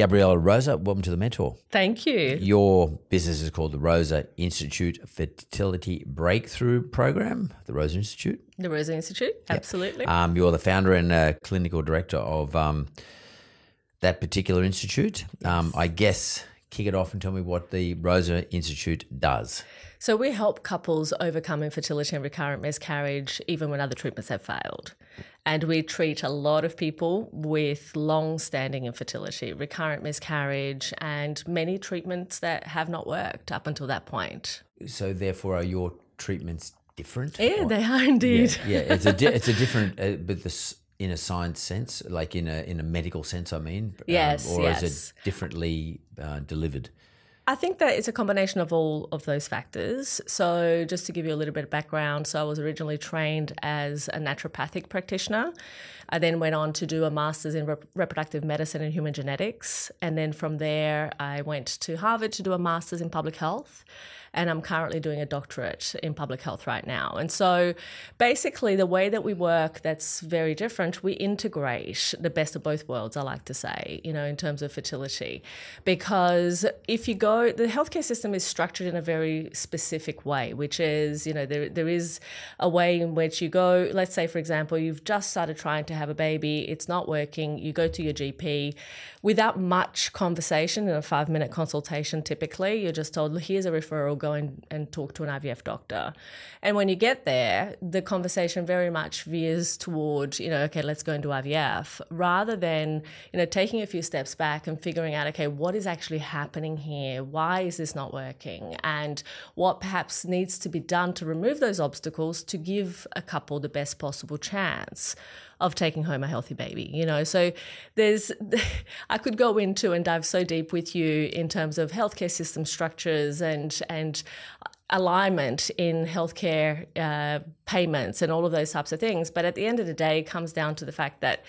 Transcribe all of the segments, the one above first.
Gabriela Rosa, welcome to The Mentor. Thank you. Your business is called the Rosa Institute Fertility Breakthrough Program, the Rosa Institute. The Rosa Institute, absolutely. Um, you're the founder and uh, clinical director of um, that particular institute. Um, I guess kick it off and tell me what the Rosa Institute does. So we help couples overcome infertility and recurrent miscarriage even when other treatments have failed. And we treat a lot of people with long standing infertility, recurrent miscarriage, and many treatments that have not worked up until that point. So, therefore, are your treatments different? Yeah, Or- they are indeed. Yeah, yeah, it's a di- it's a different, uh, but this in a science sense, like in a in a medical sense. I mean, um, Yes, or is yes. it differently uh, delivered? I think that it's a combination of all of those factors. So, just to give you a little bit of background, so I was originally trained as a naturopathic practitioner. I then went on to do a master's in rep- reproductive medicine and human genetics. And then from there, I went to Harvard to do a master's in public health. And I'm currently doing a doctorate in public health right now. And so, basically, the way that we work that's very different, we integrate the best of both worlds, I like to say, you know, in terms of fertility. Because if you go, the healthcare system is structured in a very specific way, which is, you know, there, there is a way in which you go, let's say, for example, you've just started trying to have a baby, it's not working, you go to your GP without much conversation in a five minute consultation, typically, you're just told, here's a referral, go and, and talk to an IVF doctor. And when you get there, the conversation very much veers toward, you know, okay, let's go and do IVF, rather than, you know, taking a few steps back and figuring out, okay, what is actually happening here? Why is this not working? And what perhaps needs to be done to remove those obstacles to give a couple the best possible chance of taking home a healthy baby you know? So there's i could go into and dive so deep with you in terms of healthcare system structures and and alignment in healthcare uh, payments and all of those types of things. But at the end of the day it comes down to the fact that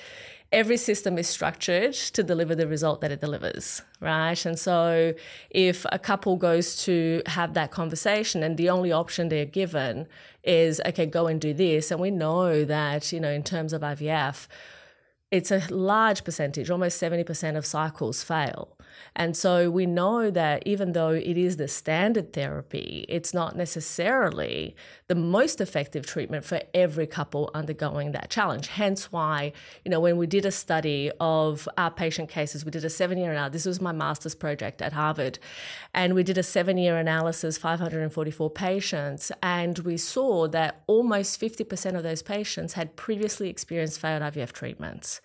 every system is structured to deliver the result that it delivers, right? And so if a couple goes to have that conversation and the only option they're given is, okay, go and do this, and we know that, you know, in terms of IVF, it's a large percentage, almost 70% of cycles fail. And so we know that even though it is the standard therapy, it's not necessarily the most effective treatment for every couple undergoing that challenge. Hence why, you know, when we did a study of our patient cases, we did a seven year analysis. This was my master's project at Harvard. And we did a seven year analysis, 544 patients. And we saw that almost 50% of those patients had previously experienced failed IVF treatments.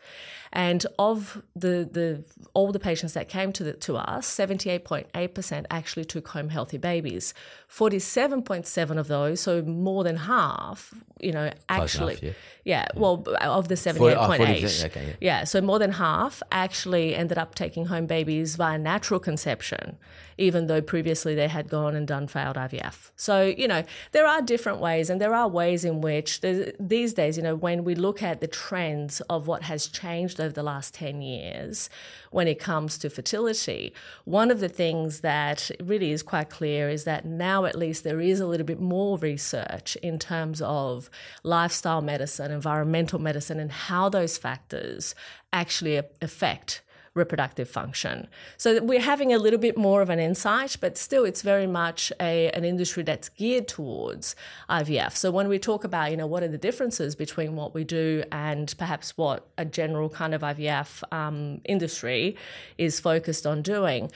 And of the, the all the patients that came to the, to us, 78.8% actually took home healthy babies. 47.7 of those, so more than half, you know, actually, enough, yeah. yeah, well, of the Forty- oh, 78.8, 40%, okay, yeah. yeah, so more than half actually ended up taking home babies via natural conception, even though previously they had gone and done failed IVF. So, you know, there are different ways, and there are ways in which these days, you know, when we look at the trends of what has changed over the last 10 years when it comes to fertility. One of the things that really is quite clear is that now at least there is a little bit more research in terms of lifestyle medicine, environmental medicine, and how those factors actually affect reproductive function. So we're having a little bit more of an insight, but still it's very much a, an industry that's geared towards IVF. So when we talk about, you know, what are the differences between what we do and perhaps what a general kind of IVF um, industry is focused on doing,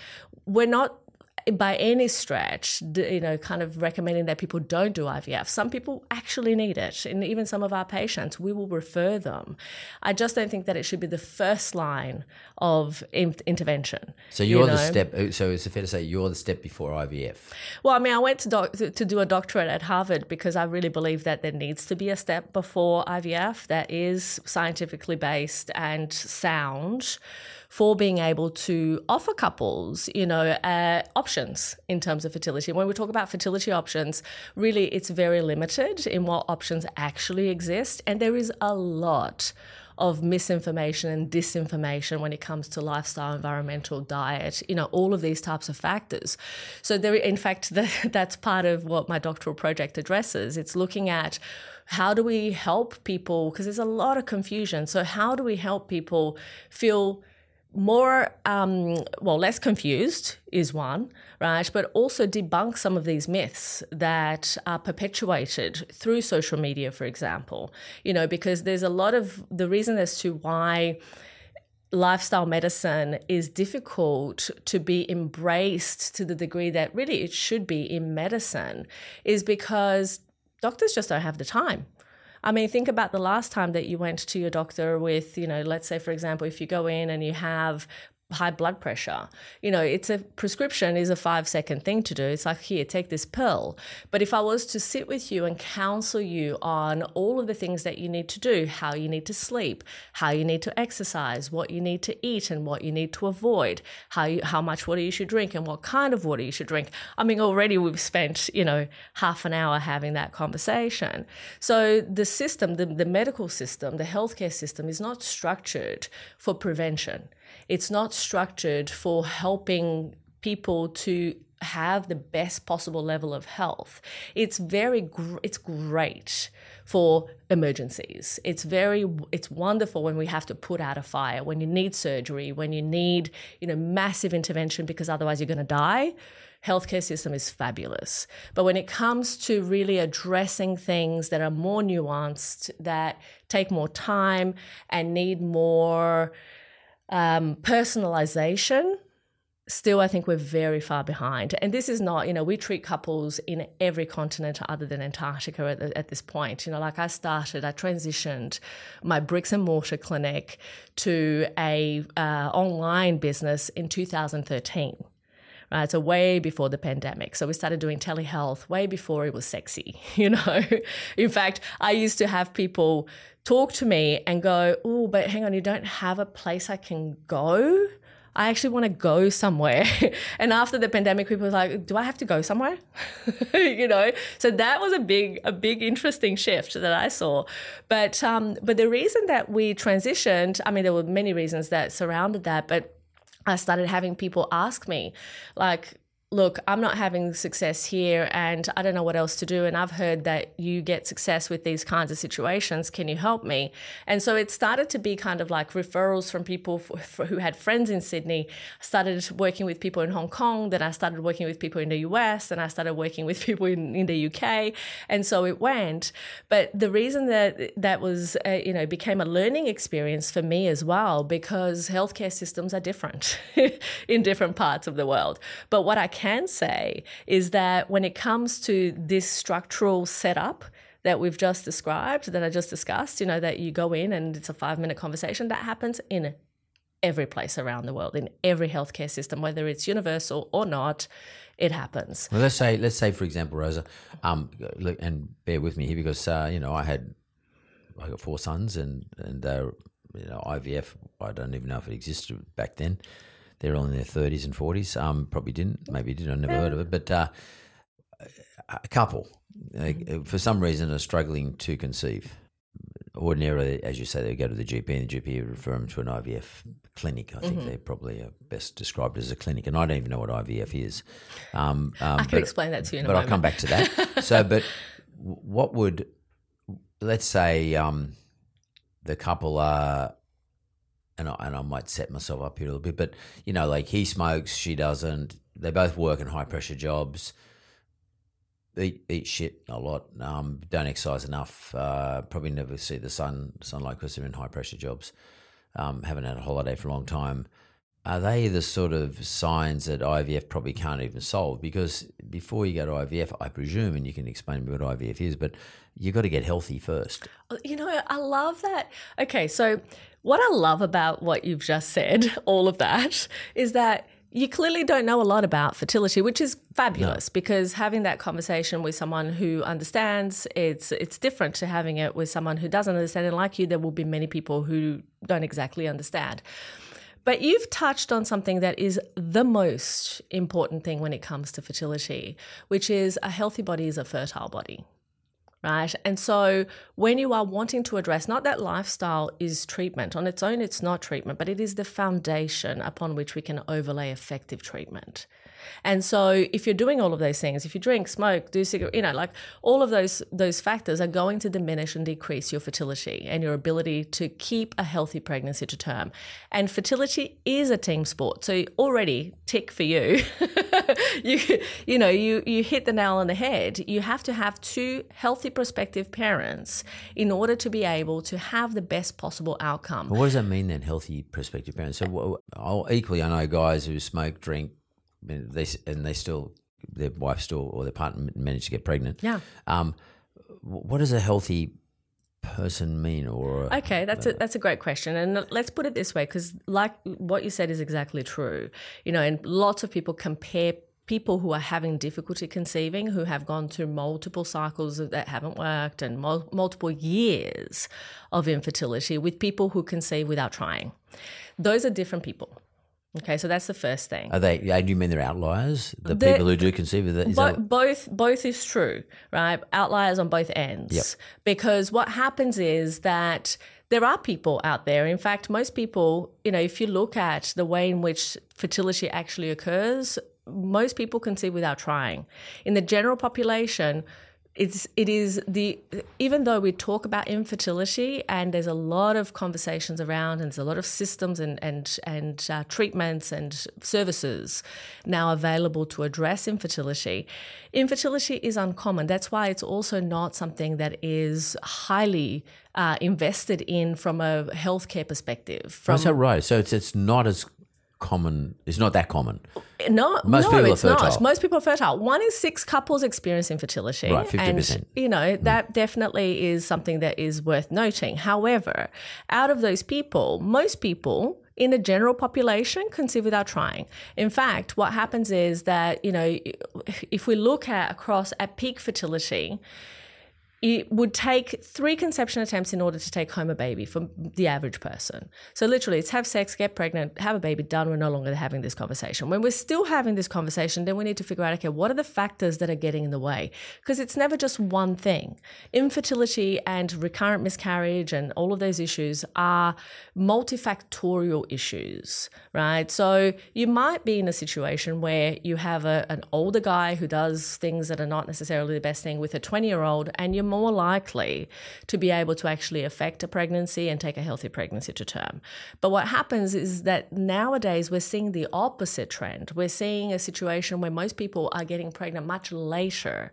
we're not by any stretch, you know, kind of recommending that people don't do IVF. Some people actually need it, and even some of our patients, we will refer them. I just don't think that it should be the first line of in- intervention. So you're you the step. uh, So it's fair to say you're the step before IVF. Well, I mean, I went to, doc- to do a doctorate at Harvard because I really believe that there needs to be a step before IVF that is scientifically based and sound for being able to offer couples, you know, uh, options in terms of fertility. When we talk about fertility options, really it's very limited in what options actually exist, and there is a lot of misinformation and disinformation when it comes to lifestyle, environmental, diet, you know, all of these types of factors. So there, in fact, that's part of what my doctoral project addresses. It's looking at how do we help people because there's a lot of confusion. So how do we help people feel more um, well less confused is one right? But also debunk some of these myths that are perpetuated through social media for example. You know because there's a lot of the reason as to why lifestyle medicine is difficult to be embraced to the degree that really it should be in medicine is because doctors just don't have the time I mean, think about the last time that you went to your doctor with, you know, let's say, for example, if you go in and you have high blood pressure. You know, it's a prescription is a five second thing to do. It's like, here, take this pill. But if I was to sit with you and counsel you on all of the things that you need to do, how you need to sleep, how you need to exercise, what you need to eat and what you need to avoid, how you, how much water you should drink and what kind of water you should drink. I mean, already we've spent, you know, half an hour having that conversation. So the system, the, the medical system, the healthcare system is not structured for prevention it's not structured for helping people to have the best possible level of health. It's very gr- it's great for emergencies. It's very it's wonderful when we have to put out a fire, when you need surgery, when you need, you know, massive intervention because otherwise you're going to die. Healthcare system is fabulous. But when it comes to really addressing things that are more nuanced, that take more time and need more um, personalization, still, I think we're very far behind. And this is not, you know, we treat couples in every continent other than Antarctica at, at, this point. You know, like I started, I transitioned my bricks and mortar clinic to a uh, online business in 2013 right? So way before the pandemic. So we started doing telehealth way before it was sexy, you know. In fact, I used to have people talk to me and go, "Oh, but hang on, you don't have a place I can go." I actually want to go somewhere. and after the pandemic, people were like, do I have to go somewhere? you know? So that was a big, a big interesting shift that I saw. But um, but the reason that we transitioned, I mean, there were many reasons that surrounded that, but I started having people ask me, like, look, I'm not having success here and I don't know what else to do. And I've heard that you get success with these kinds of situations. Can you help me? And so it started to be kind of like referrals from people who had friends in Sydney. I started working with people in Hong Kong. Then I started working with people in the US. And I started working with people in, in the UK. And so it went. But the reason that that was, uh, you know, became a learning experience for me as well, because healthcare systems are different in different parts of the world. But what I can say is that when it comes to this structural setup that we've just described, that I just discussed, you know, that you go in and it's a five minute conversation, that happens in every place around the world, in every healthcare system, whether it's universal or not, it happens. Well, let's say, let's say, for example, Rosa, um, look, and bear with me here because uh, you know I had I got four sons, and and uh, you know IVF. I don't even know if it existed back then they're all in their 30s and 40s. Um, probably didn't, maybe did. I never heard of it. But uh, a couple, uh, for some reason, are struggling to conceive. Ordinarily, as you say, they go to the GP and the GP would refer them to an IVF clinic. I think Mm-hmm. they're probably uh, best described as a clinic, and I don't even know what IVF is. Um, um, I can explain that to you in a but. I'll come back to that. so, but what would, let's say, um, the couple are, and I, and I might set myself up here a little bit, but you know, like he smokes, she doesn't. They both work in high pressure jobs. Eat eat shit a lot. Um, don't exercise enough. Uh, probably never see the sun sunlight because they're in high pressure jobs. Um, haven't had a holiday for a long time. Are they the sort of signs that IVF probably can't even solve? Because before you go to IVF, I presume, and you can explain to me what IVF is, but you've got to get healthy first. Uh, you know, I love that. Okay, so what I love about what you've just said, all of that, is that you clearly don't know a lot about fertility, which is fabulous because having that conversation with someone who understands, it's it's different to having it with someone who doesn't understand. And like you, there will be many people who don't exactly understand. But you've touched on something that is the most important thing when it comes to fertility, which is a healthy body is a fertile body right? And so when you are wanting to address, not that lifestyle is treatment on its own, it's not treatment, but it is the foundation upon which we can overlay effective treatment. And so if you're doing all of those things, if you drink, smoke, do cigarette, you know, like all of those those factors are going to diminish and decrease your fertility and your ability to keep a healthy pregnancy to term. And fertility is a team sport. So already tick for you. you you know, you you hit the nail on the head. You have to have two healthy prospective parents in order to be able to have the best possible outcome. But what does that mean then, healthy prospective parents? So I'll, oh, equally, I know guys who smoke, drink, they, and they still, their wife still, or their partner managed to get pregnant. Yeah. Um, what does a healthy person mean? Or a- Okay, that's a that's a great question, and let's put it this way, because like what you said is exactly true. You know, and lots of people compare people who are having difficulty conceiving, who have gone through multiple cycles that haven't worked and mul- multiple years of infertility, with people who conceive without trying. Those are different people. Okay, so that's the first thing. Are they? Do you mean they're outliers? The They're- people who do conceive of that? Is Bo- that both both is true, right? Outliers on both ends. Yep. Because what happens is that there are people out there. In fact, most people, you know, if you look at the way in which fertility actually occurs, most people conceive without trying. In the general population, it's it is the even though we talk about infertility and there's a lot of conversations around and there's a lot of systems and and and uh, treatments and services now available to address infertility infertility is uncommon that's why it's also not something that is highly uh, invested in from a healthcare perspective from is that right? So it's it's not as common. It's not that common. No, Most no, people are it's not. fertile. Most people are fertile. One in six couples experience infertility. Right, 50%. And, you know, mm. that definitely is something that is worth noting. However, out of those people, most people in the general population conceive without trying. In fact, what happens is that, you know, if we look at across at peak fertility, it would take three conception attempts in order to take home a baby for the average person. So literally, it's have sex, get pregnant, have a baby, done. We're no longer having this conversation. When we're still having this conversation, then we need to figure out, okay, what are the factors that are getting in the way? Because it's never just one thing. Infertility and recurrent miscarriage and all of those issues are multifactorial issues, right? So you might be in a situation where you have a, an older guy who does things that are not necessarily the best thing with a 20 year old, and you're more likely to be able to actually affect a pregnancy and take a healthy pregnancy to term. But what happens is that nowadays we're seeing the opposite trend. We're seeing a situation where most people are getting pregnant much later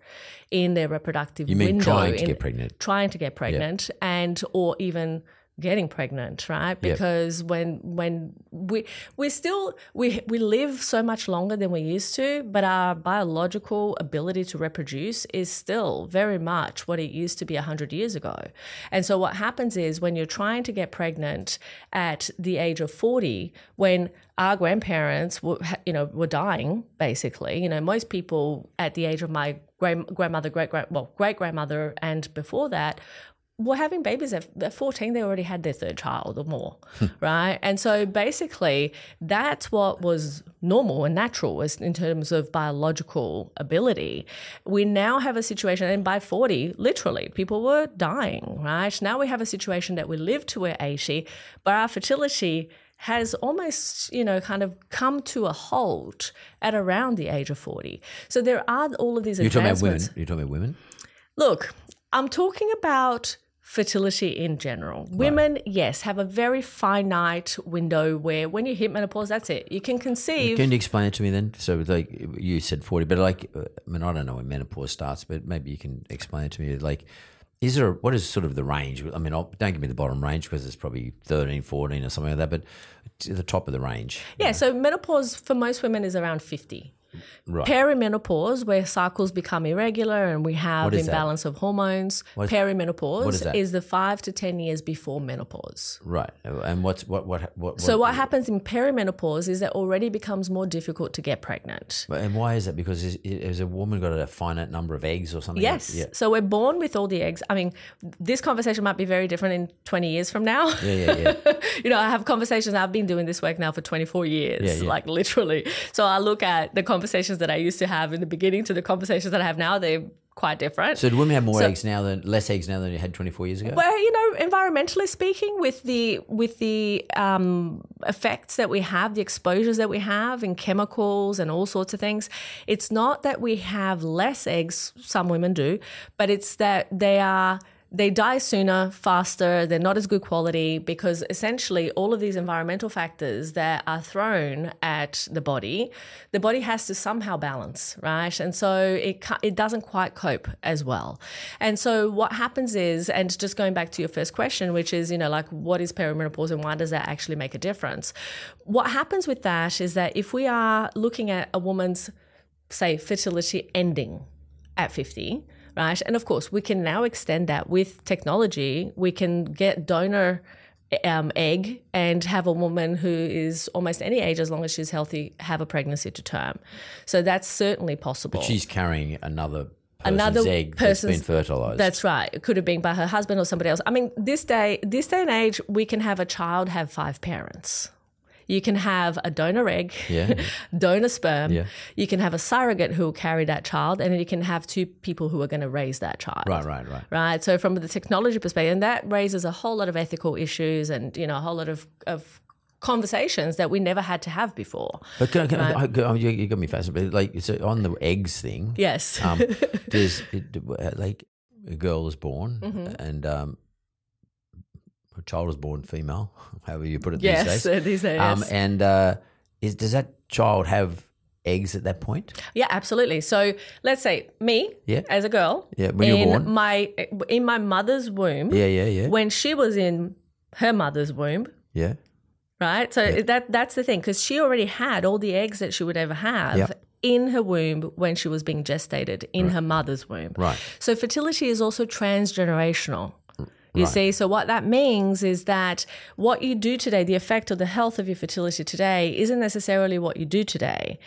in their reproductive You mean window. trying to in- get pregnant? Trying to get pregnant and or even getting pregnant right? Because when when we we still we we live so much longer than we used to but our biological ability to reproduce is still very much what it used to be 100 years ago. And so what happens is when you're trying to get pregnant at the age of 40 when our grandparents were you know were dying basically you know most people at the age of my grand, grandmother great great well great grandmother and before that were having babies at, at 14 they already had their third child or more hmm. right and so basically that's what was normal and natural was in terms of biological ability we now have a situation and by 40 literally people were dying right now we have a situation that we live to we're 80 but our fertility has almost, you know, kind of come to a halt at around the age of 40. So there are all of these You're talking about women. You're talking about women. Look, I'm talking about fertility in general. Women, yes, have a very finite window where when you hit menopause, that's it. You can conceive. Can you explain it to me then? So, like you said, forty, but like, uh, I mean, I don't know when menopause starts, but maybe you can explain it to me. Like, is there what is sort of the range? I mean, I'll, don't give me the bottom range because it's probably 13, 14 or something like that, but the top of the range. yeah, so menopause for most women is around 50. Right. Perimenopause, where cycles become irregular and we have is that? imbalance of hormones. What- Perimenopause what is that? the five to 10 years before menopause. right. And what's what what what? So, what happens in perimenopause is that already becomes more difficult to get pregnant. And why is that? Because is, is a woman got a finite number of eggs or something? Yes. Yeah. So we're born with all the eggs. I mean, this conversation might be very different in 20 years from now. Yeah, yeah, yeah. you know, I have conversations. I've been doing this work now for 24 years, Yeah, yeah. like literally. So I look at the conversations that I used to have in the beginning to the conversations that I have now. They're quite different. So do women have more So- eggs now than less eggs now than you had twenty four years ago? Well, you know, environmentally speaking, with the with the um, effects that we have, the exposures that we have in chemicals and all sorts of things, it's not that we have less eggs. Some women do, but it's that they are. They die sooner, faster, they're not as good quality because essentially all of these environmental factors that are thrown at the body, the body has to somehow balance, right? And so it, it doesn't quite cope as well. And so what happens is, and just going back to your first question, which is, you know, like what is perimenopause and why does that actually make a difference? What happens with that is that if we are looking at a woman's, say, fertility ending at 50, right? And of course, we can now extend that with technology. We can get donor um, egg and have a woman who is almost any age, as long as she's healthy, have a pregnancy to term. So that's certainly possible. But she's carrying another person's Another egg that's been fertilized. That's right. It could have been by her husband or somebody else. I mean, this day, this day and age, we can have a child have five parents. You can have a donor egg, Yeah. donor sperm. Yeah. You can have a surrogate who will carry that child, and then you can have two people who are going to raise that child. right, right, right. Right. So from the technology perspective, and that raises a whole lot of ethical issues and you know a whole lot of, of conversations that we never had to have before. But can, can I, I, you, you got me fascinated. Like so on the eggs thing. Yes. Um, there's it, like a girl is born Mm-hmm. and um, a child is born female, however you put it these yes. days. uh, These days. Um, and uh, is does that child have eggs at that point? Yeah, absolutely. So let's say me, Yeah. as a girl, Yeah, when you're in born. my in my mother's womb, Yeah, yeah, yeah, when she was in her mother's womb, yeah. right? So that that's the thing because she already had all the eggs that she would ever have. Yep. In her womb when she was being gestated in her mother's womb. Right. So fertility is also transgenerational. You see, so what that means is that what you do today, the effect of the health of your fertility today, isn't necessarily what you do today.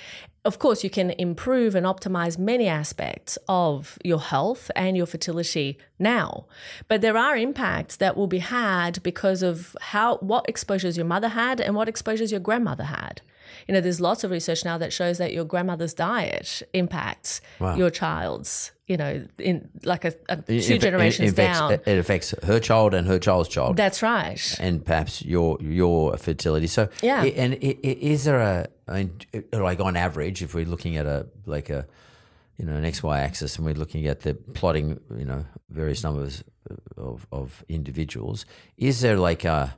Of course, you can improve and optimize many aspects of your health and your fertility now, but there are impacts that will be had because of how what exposures your mother had and what exposures your grandmother had. You know, there's lots of research now that shows that your grandmother's diet impacts Wow. your child's. You know, in like a, a two it- generations it affects, down. It affects her child and her child's child. That's right. and perhaps your your fertility. So Yeah. and is there a I mean, like on average, if we're looking at a like a you know an x y axis and we're looking at the plotting you know various numbers of of individuals, is there like a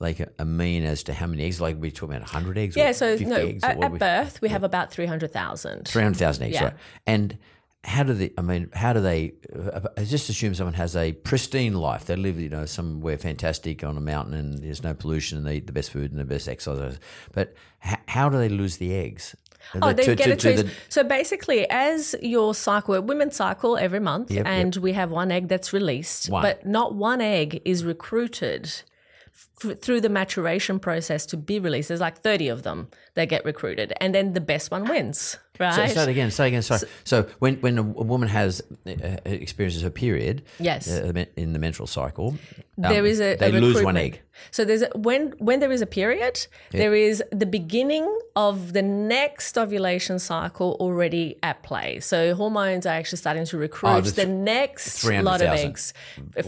like a, mean as to how many eggs? Like we're talking about hundred eggs? Yeah, or so 50 no, eggs, at, at we- birth we have about 300,000. Three hundred thousand eggs, Yeah. right? And how do they? I mean, how do they? Uh, I just assume someone has a pristine life. They live, you know, somewhere fantastic on a mountain, and there's no pollution, and they eat the best food and the best exercise. But h- how do they lose the eggs? Oh, they To- get to- a to the- so basically, as your cycle, women cycle every month, Yep, yep. and we have one egg that's released, One. but not one egg is recruited through the maturation process to be released. There's like 30 of them that get recruited, and then the best one wins. right? So, say it again. Say it again. Sorry. So, when when a, woman has uh, experiences her period, Yes. uh, in the menstrual cycle, there um, is a, they a lose one egg. So there's a, when when there is a period, there is the beginning of the next ovulation cycle already at play. So hormones are actually starting to recruit Oh, the the, next lot of 300,000 eggs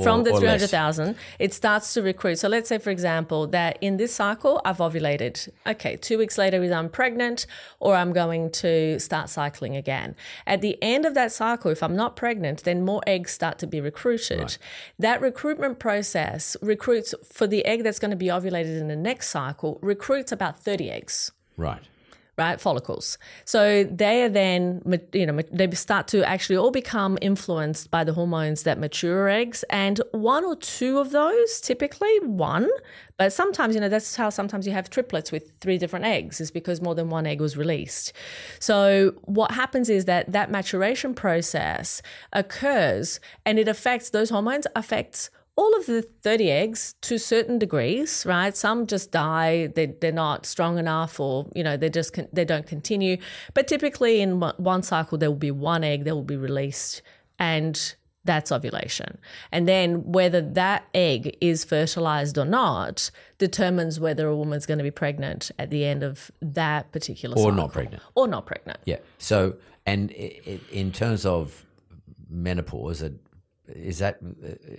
from the or three hundred thousand. It starts to recruit. So let's say, for example, that in this cycle I've ovulated. Okay, two weeks later is I'm pregnant, or I'm going to start cycling again. At the end of that cycle, if I'm not pregnant, then more eggs start to be recruited. That recruitment process recruits for the egg that's going to be ovulated in the next cycle, recruits about 30 eggs Right. Right? Follicles. So they are then you know they start to actually all become influenced by the hormones that mature eggs. And one or two of those typically one but sometimes you know that's how sometimes you have triplets with three different eggs is because more than one egg was released. So what happens is that that maturation process occurs and it affects those hormones affects all of the 30 eggs to certain degrees right some just die they, they're not strong enough or you know they just con- they don't continue but typically in one- cycle there will be one egg that will be released and that's ovulation and then whether that egg is fertilized or not determines whether a woman's going to be pregnant at the end of that particular Or cycle. not pregnant. or not pregnant Yeah. So, and in terms of menopause, is that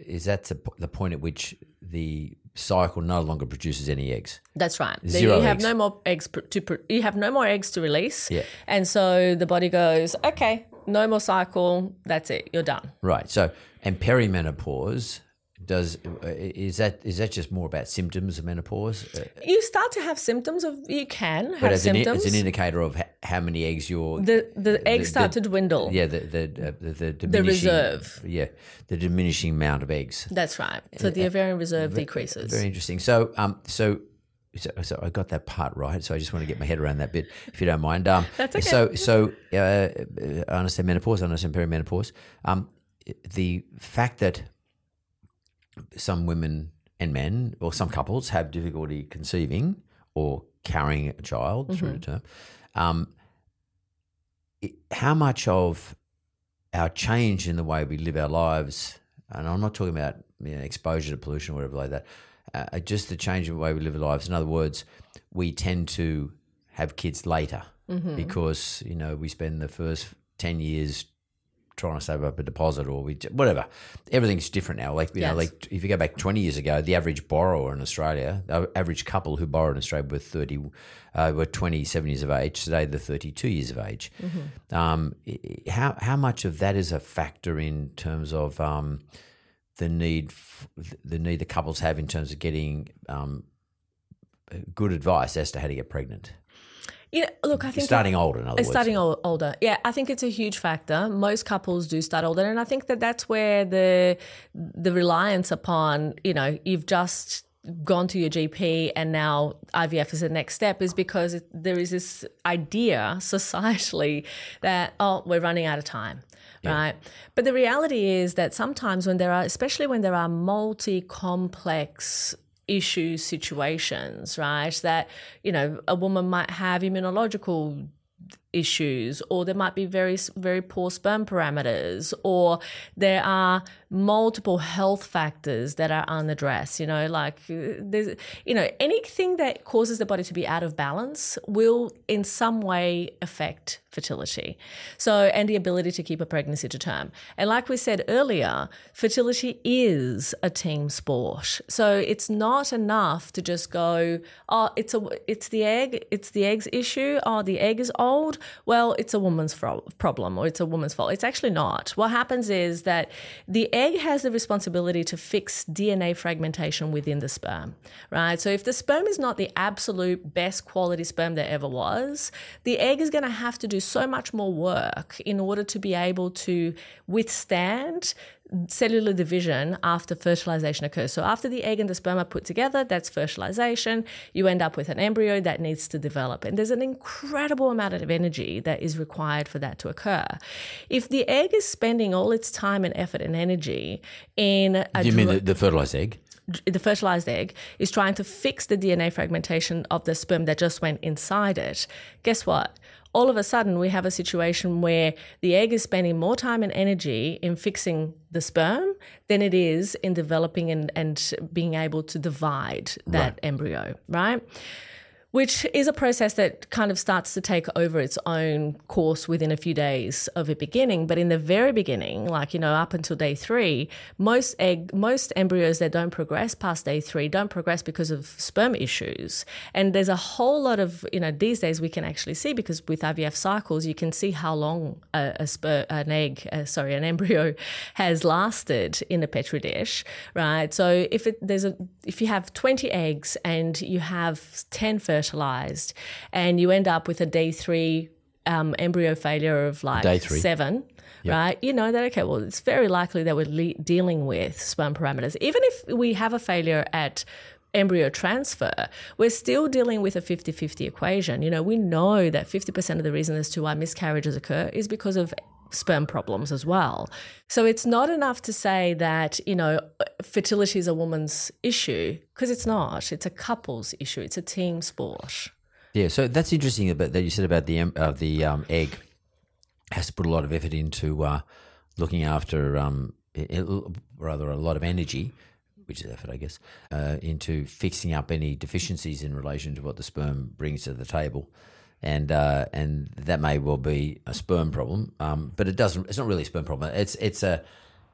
is that the point at which the cycle no longer produces any eggs? That's right. Zero you have eggs. no more eggs to you have no more eggs to release. Yeah. And so the body goes, okay, no more cycle. That's it. You're done. Right. So, and perimenopause does uh, is that is that just more about symptoms of menopause? Uh, You start to have symptoms of you can but have as an, symptoms. as an indicator of how many eggs you're the the eggs the- start the- to dwindle. yeah the the uh, the, the diminishing reserve. yeah the diminishing amount of eggs. That's right. So the ovarian reserve decreases. Very interesting. So, um, so, so, so I got that part right. So I just want to get my head around that bit, if you don't mind. Um, That's okay. So, so uh, I understand menopause. I understand perimenopause. Um, the fact that some women and men, or some couples, have difficulty conceiving or carrying a child through the term. Um, it- how much of our change in the way we live our lives, and I'm not talking about you know, exposure to pollution or whatever like that, uh, just the change in the way we live our lives. In other words, we tend to have kids later because you know we spend the first ten years trying to save up a deposit or we whatever. Everything's different now. Like you know, like if you go back twenty years ago, the average borrower in Australia, the average couple who borrowed in Australia were thirty, uh, were twenty seven years of age. Today they're thirty two years of age. Um, i- i- how how much of that is a factor in terms of um, the need f- the need the couples have in terms of getting um, good advice as to how to get pregnant? Yeah, look, I think Starting older, in other It's words. starting ol- older. Yeah, I think it's a huge factor. Most couples do start older, and I think that that's where the the reliance upon you know you've just gone to your GP and now IVF is the next step is because it, there is this idea societally that oh we're running out of time. Right. But the reality is that sometimes when there are, especially when there are multi complex issue situations, right? That, you know, a woman might have immunological issues or there might be very very poor sperm parameters or there are multiple health factors that are unaddressed you know like uh, there's you know anything that causes the body to be out of balance will in some way affect fertility. So and the ability to keep a pregnancy to term. And like we said earlier fertility is a team sport. So it's not enough to just go oh it's a it's the egg it's the egg's issue. Oh the egg is old well it's a woman's fro- problem or it's a woman's fault. It's actually not. What happens is that the egg has the responsibility to fix dna fragmentation within the sperm right? So if the sperm is not the absolute best quality sperm there ever was the egg is going to have to do so much more work in order to be able to withstand cellular division after fertilization occurs. So after the egg and the sperm are put together, that's fertilization. You end up with an embryo that needs to develop. And there's an incredible amount of energy that is required for that to occur. If the egg is spending all its time and effort and energy in a Do you mean the, the fertilized egg? the fertilized egg is trying to fix the DNA fragmentation of the sperm that just went inside it. Guess what? All of a sudden we have a situation where the egg is spending more time and energy in fixing the sperm than it is in developing and, and being able to divide that right. embryo, right? Which is a process that kind of starts to take over its own course within a few days of it beginning. But in the very beginning, like, you know, up until day three, most egg, most embryos that don't progress past day three don't progress because of sperm issues. And there's a whole lot of, you know, these days we can actually see because with IVF cycles, you can see how long a, a sper, an egg, uh, sorry, an embryo has lasted in a petri dish, right? So if it, there's a, if you have 20 eggs and you have 10 fertilized fertilized, and you end up with a day three um, embryo failure of like day three. seven. Yep. Right, you know that okay. Well, it's very likely that we're le- dealing with sperm parameters. Even if we have a failure at embryo transfer, we're still dealing with a 50 50 equation. You know, we know that 50% of the reason as to why miscarriages occur is because of sperm problems as well. So it's not enough to say that, you know, fertility is a woman's issue because it's not. It's a couple's issue. It's a team sport. Yeah, so that's interesting about that you said about the uh, the um, egg has to put a lot of effort into uh, looking after um, it, rather a lot of energy which is effort, I guess, uh, into fixing up any deficiencies in relation to what the sperm brings to the table and uh, and that may well be a sperm problem, um, but it doesn't. It's not really a sperm problem. It's it's a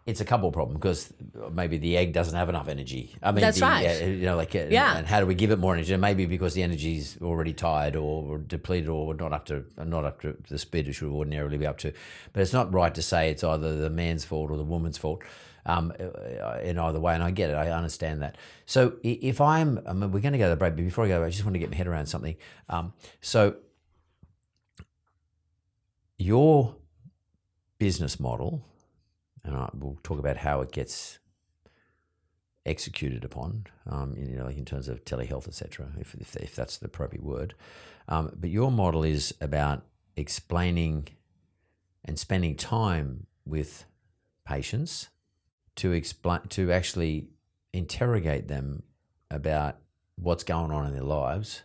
it's a couple problem because maybe the egg doesn't have enough energy. I mean, that's the, right. Uh, you know, like uh, yeah. And how do we give it more energy? Maybe because the energy's already tired or, or depleted or not up to not up to the speed it should ordinarily be up to. But it's not right to say it's either the man's fault or the woman's fault. Um, uh, in either way, and I get it, I understand that. So if I'm, I mean, we're going to go to the break, but before I go, I just want to get my head around something. Um, so your business model, and I, we'll talk about how it gets executed upon, um, you know, like in terms of telehealth, etc., if, if, if, that's the appropriate word. Um, but your model is about explaining and spending time with patients to explain to actually interrogate them about what's going on in their lives.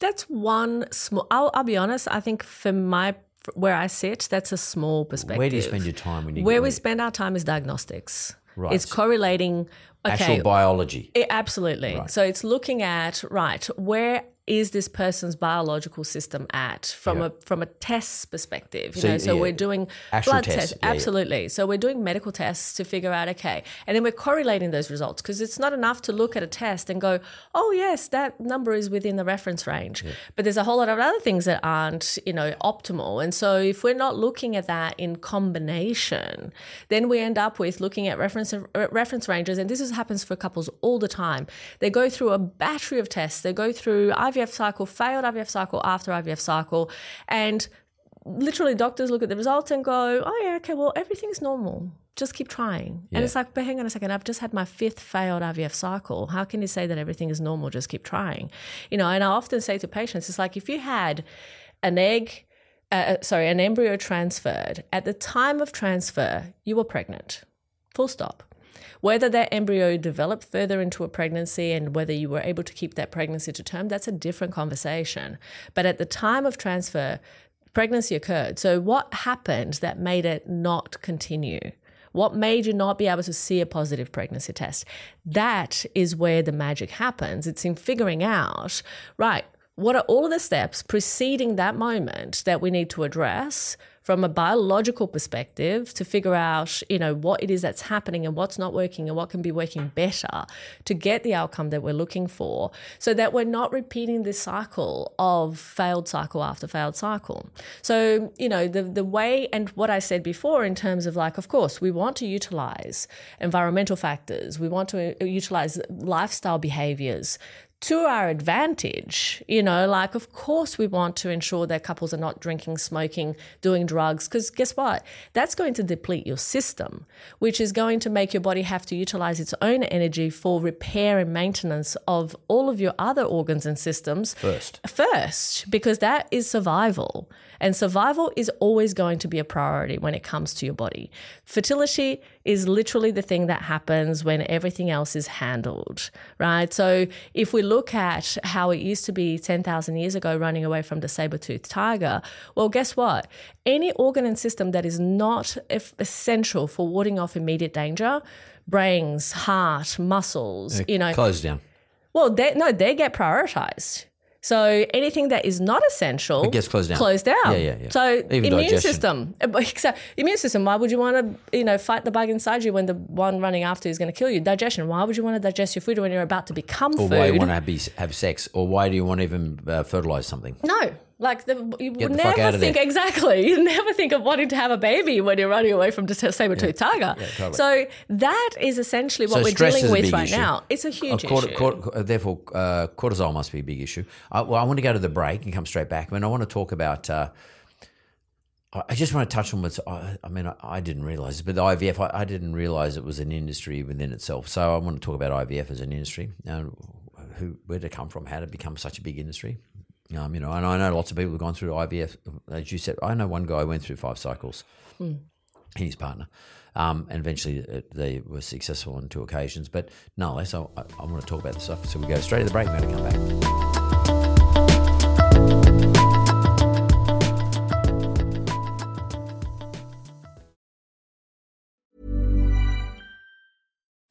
That's one small. I'll, I'll be honest. I think for my where I sit, that's a small perspective. Where do you spend your time when you Where we spend our time is diagnostics. Right. It's correlating okay, actual biology. It, absolutely. Right. So it's looking at right where is this person's biological system at from yeah. a from a test perspective you so, know? So yeah. we're doing Actual blood tests, tests absolutely. So we're doing medical tests to figure out okay and then we're correlating those results because it's not enough to look at a test and go oh yes that number is within the reference range. But there's a whole lot of other things that aren't you know optimal. And so if we're not looking at that in combination then we end up with looking at reference uh, reference ranges. And this is, happens for couples all the time. They go through a battery of tests. They go through IVF cycle, failed IVF cycle after IVF cycle, and literally doctors look at the results and go, oh yeah, okay, well everything's normal. Just keep trying. Yeah. And it's like, but hang on a second, I've just had my fifth failed IVF cycle. How can you say that everything is normal? Just keep trying. You know, and I often say to patients, it's like if you had an egg, uh, uh sorry, an embryo transferred, at the time of transfer, you were pregnant. Full stop. Whether that embryo developed further into a pregnancy and whether you were able to keep that pregnancy to term, that's a different conversation. But at the time of transfer, pregnancy occurred. So, what happened that made it not continue? What made you not be able to see a positive pregnancy test? That is where the magic happens. It's in figuring out, right, what are all of the steps preceding that moment that we need to address from a biological perspective to figure out, you know, what it is that's happening and what's not working and what can be working better to get the outcome that we're looking for so that we're not repeating this cycle of failed cycle after failed cycle. So, you know, the the way and what I said before in terms of like of course, we want to utilize environmental factors, we want to uh, utilize lifestyle behaviors to our advantage. You know, like, of course, we want to ensure that couples are not drinking, smoking, doing drugs, because guess what? That's going to deplete your system, which is going to make your body have to utilize its own energy for repair and maintenance of all of your other organs and systems first. First, because that is survival. And survival is always going to be a priority when it comes to your body. Fertility is literally the thing that happens when everything else is handled, right? So if we look at how it used to be 10,000 years ago running away from the saber-toothed tiger, well, guess what? Any organ and system that is not essential for warding off immediate danger, brains, heart, muscles, you know, Close down. well, they, no, they get prioritized. So anything that is not essential It gets closed down. Closed down. Yeah, yeah, yeah. So Even immune digestion. system, except immune system. Why would you want to, you know, fight the bug inside you when the one running after is going to kill you? Digestion. Why would you want to digest your food when you're about to become Or food? why you want to have, have sex? Or why do you want to even uh, fertilize something? No, like the, you would the never think exactly. You never think of wanting to have a baby when you're running away from the saber-toothed tiger. totally. So that is essentially what So we're dealing with right issue. now. It's a huge Uh, issue. uh, therefore, uh, cortisol must be a big issue. I, well, I want to go to the break and come straight back. I mean, I want to talk about. Uh, I just want to touch on what's. I, I mean, I, I didn't realize, but the IVF, I, I didn't realize it was an industry within itself. So I want to talk about IVF as an industry. Now, who, where did it come from? How did it become such a big industry? Um, you know, and I know lots of people have gone through IVF. As you said, I know one guy went through five cycles and his partner. Um, and eventually uh, they were successful on two occasions. But nonetheless, I, I, I want to talk about this stuff. So we go straight to the break. We're going to come back.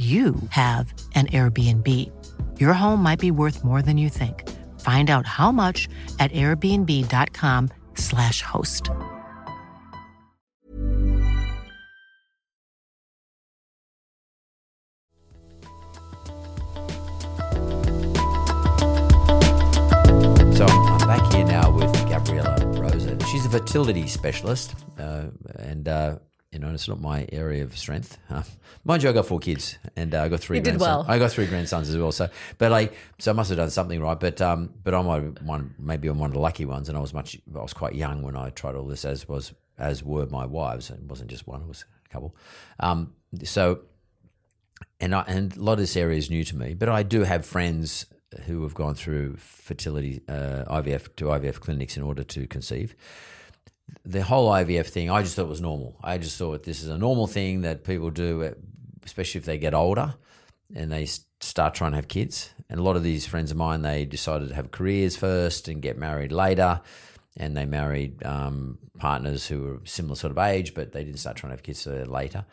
you have an Airbnb. Your home might be worth more than you think. Find out how much at airbnb.com/slash host. So I'm, back here now with Gabriela Rosa. She's a fertility specialist, uh, and uh, you know it's not my area of strength. Uh, mind you, I got four kids, and uh, I got three. You did grandsons. well. I got three grandsons as well. So, but like, so I must have done something right. But um, but I'm one maybe I'm one of the lucky ones, and I was much I was quite young when I tried all this, as was as were my wives. It wasn't just one; it was a couple. Um, so and I, and a lot of this area is new to me, but I do have friends who have gone through fertility uh, IVF to IVF clinics in order to conceive. The whole IVF thing, I just thought was normal. I just thought this is a normal thing that people do, uh, especially if they get older and they start trying to have kids. And a lot of these friends of mine, they decided to have careers first and get married later. And they married um, partners who were similar sort of age, but they didn't start trying to have kids later.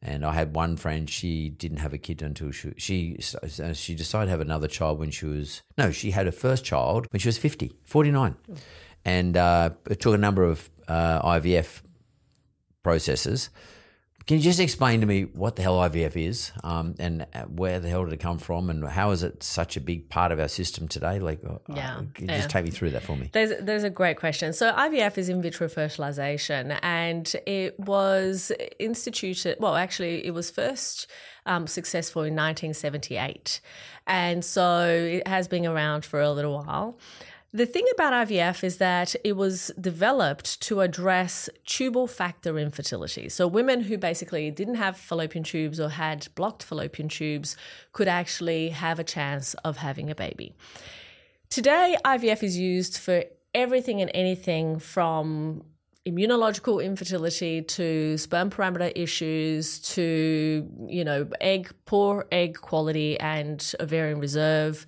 And I had one friend; she didn't have a kid until she she uh, she decided to have another child when she was no, she had her first child when she was 50, 49. And uh, it took a number of uh, IVF processes. Can you just explain to me what the hell IVF is, um, and uh, where the hell did it come from, and how is it such a big part of our system today? Like, uh, Yeah, can you yeah. just take me through that for me. There's there's a great question. So IVF is in vitro fertilization, and it was instituted. Well, actually, it was first um, successful in 1978, and so it has been around for a little while. The thing about IVF is that it was developed to address tubal factor infertility. So, women who basically didn't have fallopian tubes or had blocked fallopian tubes could actually have a chance of having a baby. Today, IVF is used for everything and anything from immunological infertility to sperm parameter issues to, you know, egg, poor egg quality and ovarian reserve,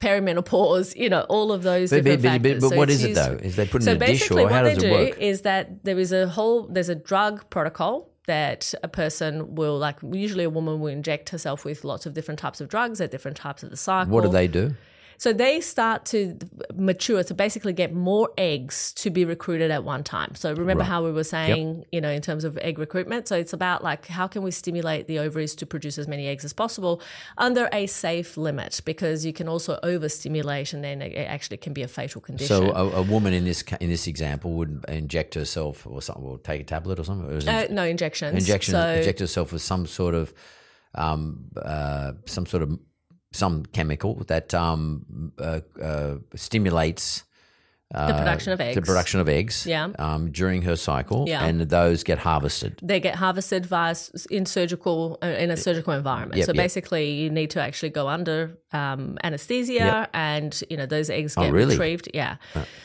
perimenopause, you know, all of those But, different but, but, factors. but So what is it though? Is they put in so a dish or how what does they it do work? is that there is a whole there's a drug protocol that a person will like usually a woman will inject herself with lots of different types of drugs at different types of the cycle. What do they do? So they start to mature to basically get more eggs to be recruited at one time. So remember Right. how we were saying, you know, in terms of egg recruitment. So it's about like how can we stimulate the ovaries to produce as many eggs as possible under a safe limit because you can also overstimulate and then it actually can be a fatal condition. So a, a woman in this in this example would inject herself or something, or take a tablet or something. Or uh, no injections. injection So inject herself with some sort of um, uh, some sort of some chemical that um, uh, uh, stimulates the production of eggs. the production of eggs Yeah. um, during her cycle, Yeah. and those get harvested. they get harvested via in surgical uh, in a surgical environment. Yep, so yep. basically, you need to actually go under um, anesthesia, Yep. and you know those eggs Oh, get really? retrieved. Yeah,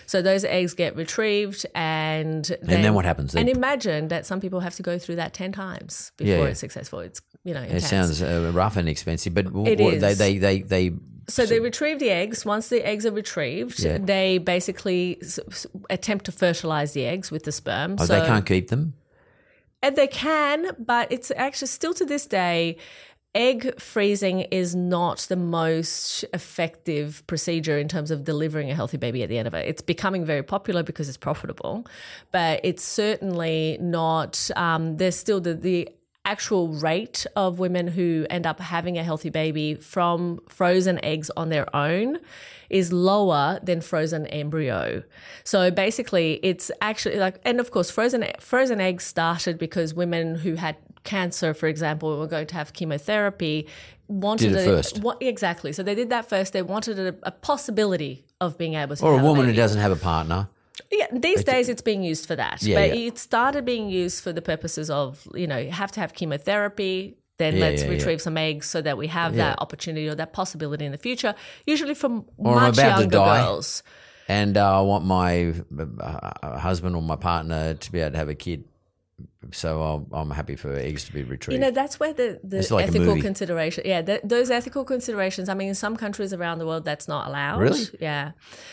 so those eggs get retrieved, and then what happens? They- And imagine that some people have to go through that ten times before yeah. it's successful. It's you know It sounds uh, rough and expensive, but w- w- they, they they they So they retrieve the eggs. Once the eggs are retrieved, Yeah. they basically s- s- attempt to fertilize the eggs with the sperm. oh, so they can't keep them. And they can, but it's actually still to this day, egg freezing is not the most effective procedure in terms of delivering a healthy baby at the end of it. It's becoming very popular because it's profitable, but it's certainly not, um, there's still the, the actual rate of women who end up having a healthy baby from frozen eggs on their own is lower than frozen embryo. So basically it's actually like and of course frozen frozen eggs started because women who had cancer for example were going to have chemotherapy wanted Did it first. wa- exactly. So they did that first. They wanted a, a possibility of being able to Or a woman who baby. doesn't have a partner. Yeah, these days it's being used for that. Yeah, but yeah. it started being used for the purposes of, you know, you have to have chemotherapy, then Yeah, let's retrieve some eggs so that we have that opportunity or that possibility in the future, usually from Or I'm much younger die. girls. and uh, I want my uh, husband or my partner to be able to have a kid. So I'll, I'm happy for eggs to be retrieved. You know, that's where the, the like ethical consideration, yeah, th those ethical considerations. I mean, in some countries around the world, that's not allowed. Really? Yeah.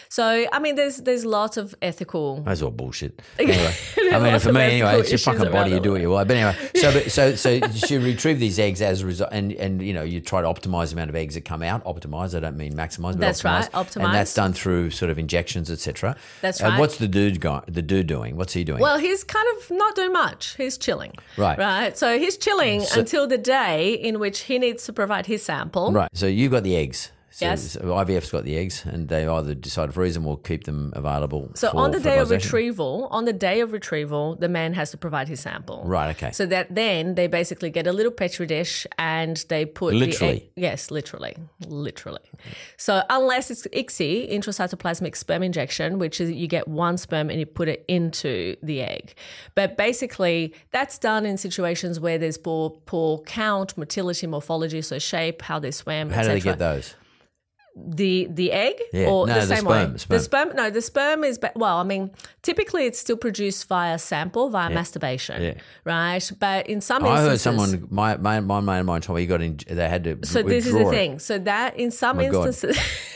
So, I mean, there's there's lots of ethical. That's all bullshit. Anyway, I mean, for me, anyway, it's your fucking body. You do what you want. But anyway, so but, so so you retrieve these eggs as a result, and and you know you try to optimize the amount of eggs that come out. Optimize. I don't mean maximize, but That's optimize. right, optimize. And that's done through sort of injections, etc. That's And right. what's the dude going? The dude doing? What's he doing? Well, he's kind of not doing much. He's chilling. Right. Right. So he's chilling until the day in which he needs to provide his sample. right. So you've got the eggs. So, Yes. so IVF's got the eggs, and they either decide to freeze them or keep them available. So for on the day of retrieval, on the day of retrieval, the man has to provide his sample. Right. Okay. So that then they basically get a little petri dish and they put the Literally? egg, yes, literally, literally. So unless it's ICSI, intracytoplasmic sperm injection, which is you get one sperm and you put it into the egg. But basically, that's done in situations where there's poor poor count, motility, morphology, so shape, how they swim. How do they get those? The the egg Yeah. or No, the the same sperm, way? sperm. The sperm. No, the sperm is well. I mean, typically it's still produced via sample via masturbation, Yeah. right? But in some I heard instances, someone, my my my of mine told me he got in. They had to. So this is the it. thing. So that in some oh God. instances,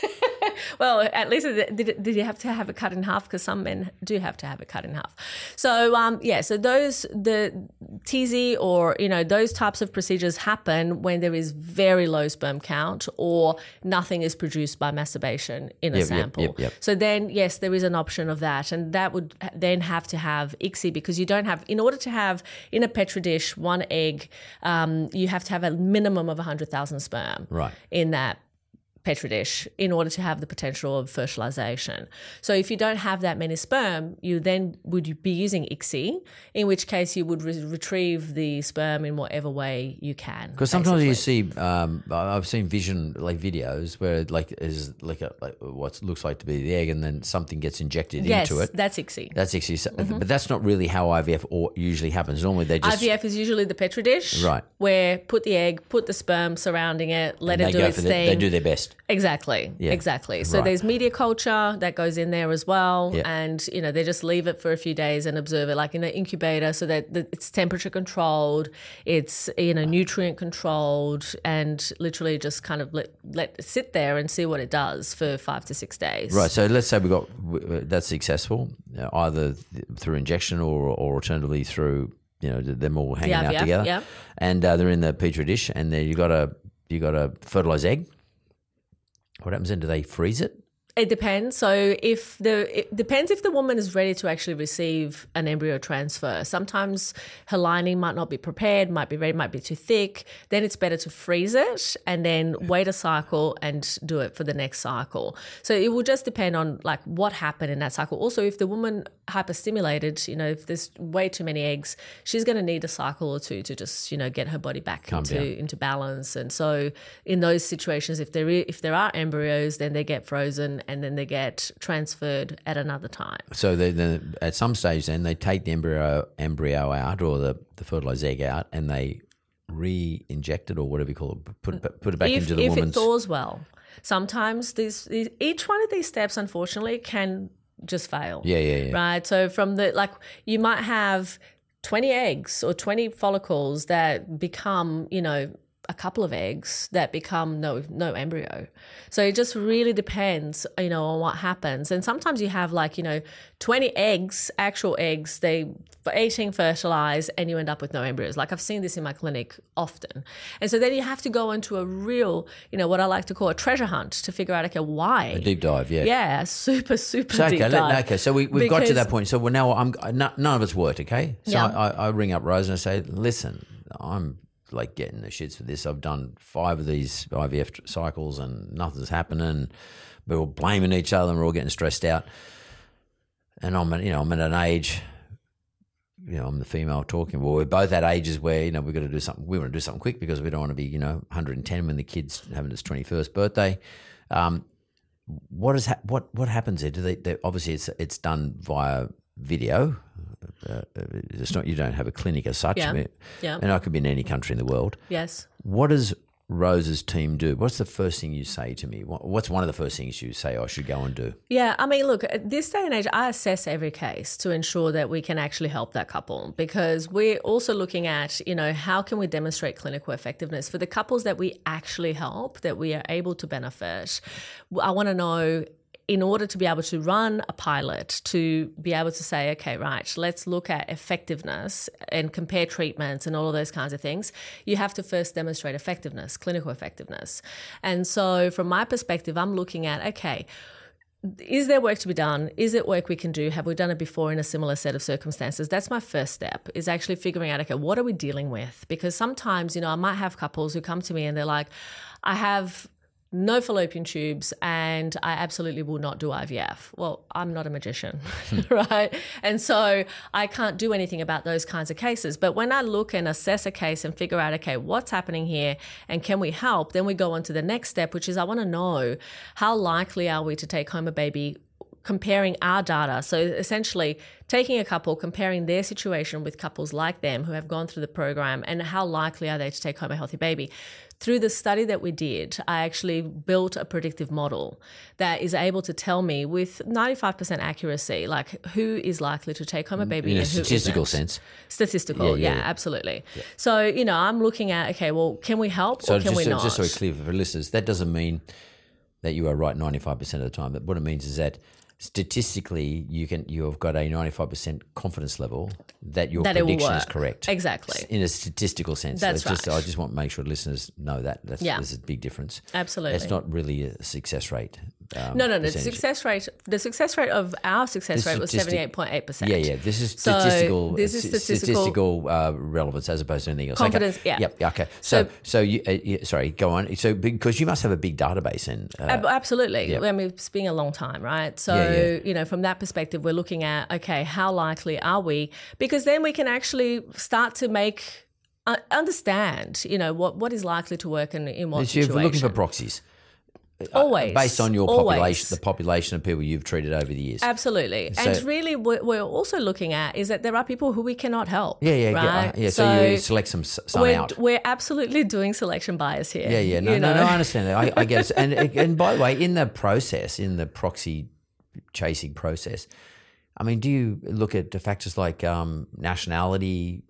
well, at least did, did you have to have it cut in half? Because some men do have to have it cut in half. So um, yeah, so those the TESE or you know those types of procedures happen when there is very low sperm count or nothing is produced by masturbation in a Yep, yep, sample. yep, yep. So then yes, there is an option of that, and that would then have to have ICSI because you don't have in order to have in a petri dish one egg, um, you have to have a minimum of hundred thousand sperm Right. in that petri dish in order to have the potential of fertilization. So if you don't have that many sperm, you then would be using ICSI, in which case you would re- retrieve the sperm in whatever way you can. Because sometimes you see, um, I've seen vision like videos where like is like a like what looks like to be the egg, and then something gets injected yes, into it. that's ICSI. That's actually, Mm-hmm. but that's not really how IVF or usually happens. Normally they just IVF is usually the petri dish, Right. Where put the egg, put the sperm surrounding it, let they it do go its the, thing. they do their best. Exactly. Yeah. Exactly. So Right. there's media culture that goes in there as well. Yeah. And, you know, they just leave it for a few days and observe it like in an incubator so that it's temperature controlled, it's, you know, nutrient controlled, and literally just kind of let, let it sit there and see what it does for five to six days. Right. So let's say we got that's successful, uh, either through injection or or alternatively through you know them all hanging Yeah, out yeah, together, yeah. and uh, they're in the petri dish, and then you got a you got a fertilized egg. What happens then? Do they freeze it? It depends. So if the it depends if the woman is ready to actually receive an embryo transfer. Sometimes her lining might not be prepared, might be ready, might be too thick. Then it's better to freeze it and then wait a cycle and do it for the next cycle. So it will just depend on like what happened in that cycle. Also, if the woman hyperstimulated, you know, if there's way too many eggs, she's going to need a cycle or two to just you know get her body back into down. into balance. And so in those situations, if there if there are embryos, then they get frozen and then they get transferred at another time. So they, at some stage, then they take the embryo embryo out or the, the fertilized egg out, and they re-inject it or whatever you call it, put it, put it back if into the if it woman's. thaws well, sometimes these, these each one of these steps, unfortunately, can just fail. Yeah, yeah, yeah. Right. So from the like, you might have twenty eggs or twenty follicles that become, you know. A couple of eggs that become no no embryo, so it just really depends, you know, on what happens. And sometimes you have like you know, twenty eggs, actual eggs, they eighteen fertilize, and you end up with no embryos. Like I've seen this in my clinic often, and so then you have to go into a real, you know, what I like to call a treasure hunt to figure out okay why. a deep dive, yeah. Yeah, super, super So, okay, deep let- dive. okay. So we, we've got to that point. So we're now I'm none none of it's worked. Okay. So Yeah. I, I ring up Rosa and I say, listen, I'm like getting the shits for this. I've done five of these IVF cycles and nothing's happening. We're all blaming each other and we're all getting stressed out. And I'm, you know, I'm at an age. You know, I'm the female talking. Well, we're both at ages where you know we've got to do something. We want to do something quick because we don't want to be you know 110 when the kid's having his 21st birthday. Um, what is ha- what what happens there? Do they obviously it's it's done via video. Uh, it's not you don't have a clinic as such. Yeah. Yeah. and I could be in any country in the world. Yes. What does Rosa's team do? What's the first thing you say to me? What's one of the first things you say I should go and do? Yeah, I mean, look, at this day and age, I assess every case to ensure that we can actually help that couple because we're also looking at, you know, how can we demonstrate clinical effectiveness for the couples that we actually help, that we are able to benefit. I want to know. In order to be able to run a pilot, to be able to say, okay, right, let's look at effectiveness and compare treatments and all of those kinds of things, you have to first demonstrate effectiveness, clinical effectiveness. And so, from my perspective, I'm looking at, okay, is there work to be done? Is it work we can do? Have we done it before in a similar set of circumstances? That's my first step is actually figuring out, okay, what are we dealing with? Because sometimes, you know, I might have couples who come to me and they're like, I have no fallopian tubes and I absolutely will not do IVF. Well, I'm not a magician, hmm. right? And so I can't do anything about those kinds of cases. But when I look and assess a case and figure out, okay, what's happening here and can we help? Then we go on to the next step, which is I want to know how likely are we to take home a baby comparing our data. So essentially, taking a couple, comparing their situation with couples like them who have gone through the program, and how likely are they to take home a healthy baby. Through the study that we did, I actually built a predictive model that is able to tell me with 95% accuracy, like who is likely to take home a mm, baby In a statistical isn't. sense. Statistical, Yeah, yeah, yeah, yeah. absolutely. So, you know, I'm looking at, okay, well, can we help So or can just, we so, not? just so we're clear for listeners, that doesn't mean that you are right 95% of the time. But what it means is that statistically you can you have got a 95% confidence level that your That prediction is correct. Exactly. In a statistical sense. That's It's just right. I just want to make sure listeners know that. That's Yeah. there's a big difference. Absolutely. It's not really a success rate. Um, no, no, no. The success rate, the success rate of our success rate was seventy eight point eight percent. Yeah, yeah. This is statistical. So statistical. this is statistical- statistical uh, relevance as opposed to anything else. Confidence, Okay. yeah. Yep. yeah, Okay. So, So- so, you, uh, yeah, sorry, go on. So, because you must have a big database and uh, Ab- Absolutely. yeah. I mean, it's been a long time, right? So, you know, from that perspective, we're looking at, okay, how likely are we? Because then we can actually start to make, uh, understand, you know, what, what is likely to work in, in what So you're looking for proxies Always. based on your Always. population, the population of people you've treated over the years. Absolutely. So- and really, what we're also looking at is that there are people who we cannot help. Yeah, yeah, yeah, right? uh, yeah. So, you select some some we're, out. we're absolutely doing selection bias here. Yeah, yeah. No, you no, know? no. I understand that. I, I get it. And and by the way, in the process, in the proxy chasing process, I mean, do you look at the factors like um, nationality,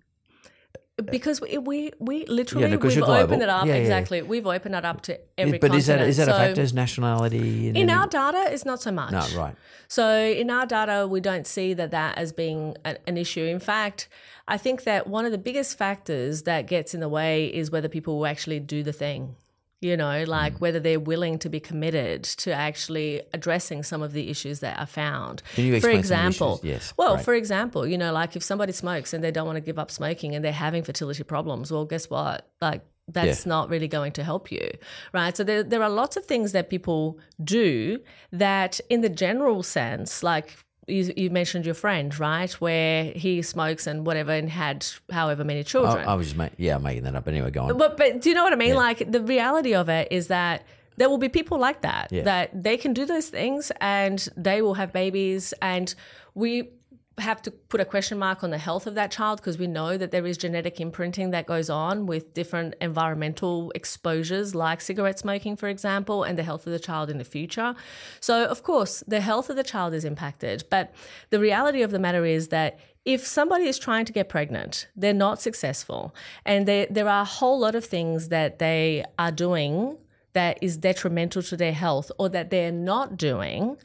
because we we, we literally no, 'cause we've opened it up Yeah, yeah. exactly. We've opened it up to every. but is that is that a factor? Is nationality? In any- our data, it's not so much. no, right. So in our data, we don't see that that as being an, an issue. In fact, I think that one of the biggest factors that gets in the way is whether people will actually do the thing. You know, like mm. whether they're willing to be committed to actually addressing some of the issues that are found. Can you for example. Yes, well, great. for example, you know, like if somebody smokes and they don't want to give up smoking and they're having fertility problems, well, guess what? Like that's Yeah. not really going to help you, right? So there, there are lots of things that people do that, in the general sense, like you, you mentioned your friend, right, where he smokes and whatever and had however many children. I was just ma- yeah making that up. Anyway, go on. But but do you know what I mean? Like the reality of it is that there will be people like that Yeah. that they can do those things and they will have babies and we have to put a question mark on the health of that child because we know that there is genetic imprinting that goes on with different environmental exposures like cigarette smoking for example and the health of the child in the future. So of course the health of the child is impacted but the reality of the matter is that if somebody is trying to get pregnant, they're not successful, and there there are a whole lot of things that they are doing that is detrimental to their health, or that they're not doing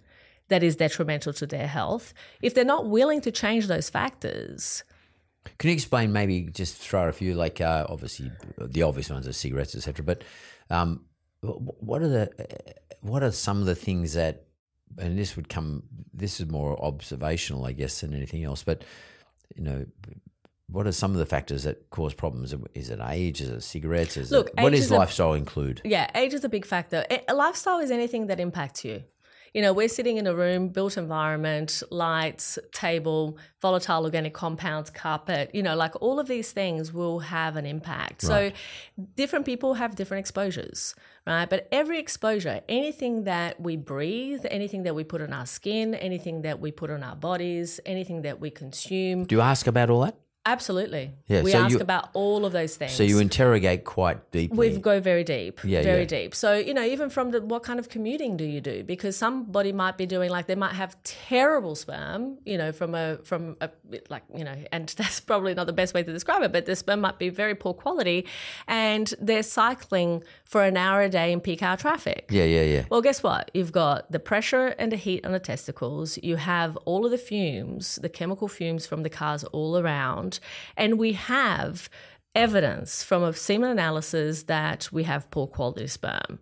that is detrimental to their health. If they're not willing to change those factors, Can you explain maybe just throw a few like uh, obviously the obvious ones are cigarettes etc. But um, what are the what are some of the things that and this would come this is more observational I guess than anything else. But you know. What are some of the factors that cause problems? Is it age? Is it cigarettes? Is Look, it, what does is a- lifestyle include? Yeah, age is a big factor. A lifestyle is anything that impacts you. You know, we're sitting in a room, built environment, lights, table, volatile organic compounds, carpet, you know, like all of these things will have an impact. So different people have different exposures, right? But every exposure, anything that we breathe, anything that we put on our skin, anything that we put on our bodies, anything that we consume, Do you ask about all that? Absolutely. Yeah, we so ask you- about all of those things. So you interrogate quite deeply. We go very deep, Yeah, very yeah. deep. So you know, even from the what kind of commuting do you do? Because somebody might be doing like they might have terrible sperm, you know, from a from a like you know, and that's probably not the best way to describe it, but the sperm might be very poor quality, and they're cycling for an hour a day in peak hour traffic. yeah, yeah, yeah. Well, guess what? You've got the pressure and the heat on the testicles. You have all of the fumes, the chemical fumes from the cars all around. And we have evidence from a semen analysis that we have poor quality sperm.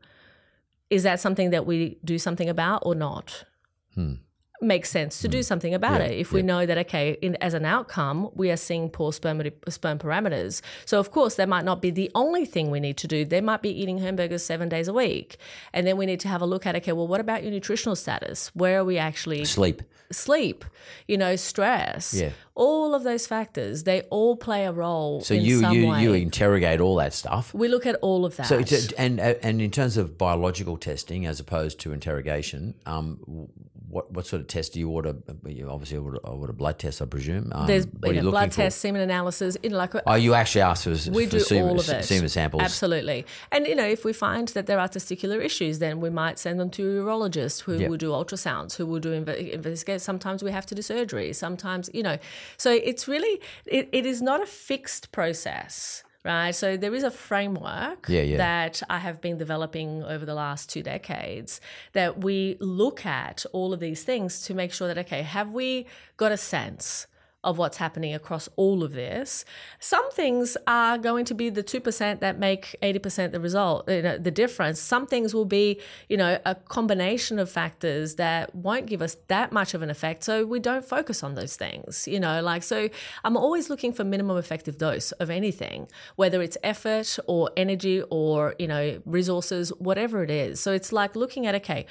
Is that something that we do something about or not? Hmm. Makes sense to do something about. Yeah, it if we know that okay, in, as an outcome, we are seeing poor sperm sperm parameters. So of course, that might not be the only thing we need to do. They might be eating hamburgers seven days a week, and then we need to have a look at okay, well, what about your nutritional status? Where are we actually Sleep. sleep? You know, stress. Yeah. All of those factors, they all play a role. So in you you way. you interrogate all that stuff. we look at all of that. So, it's a- and uh, and in terms of biological testing, as opposed to interrogation, um, what what sort of test do you order? You obviously order, order blood tests, I presume. Um, There's you know, blood tests, semen analysis. You know, like Oh, you actually ask for, we for do semen, all of it. semen samples. Absolutely. And, you know, if we find that there are testicular issues, then we might send them to a urologist who Yep. will do ultrasounds, who will do inve- investigate. Sometimes we have to do surgery. Sometimes, you know, so it's really, it, it is not a fixed process. Right. So there is a framework Yeah, yeah. that I have been developing over the last two decades that we look at all of these things to make sure that, okay, have we got a sense of what's happening across all of this. Some things are going to be the 2% that make 80% the result, you know, the difference. Some things will be, you know, a combination of factors that won't give us that much of an effect. So we don't focus on those things, you know, like, so I'm always looking for minimum effective dose of anything, whether it's effort or energy or, you know, resources, whatever it is. So it's like looking at, okay,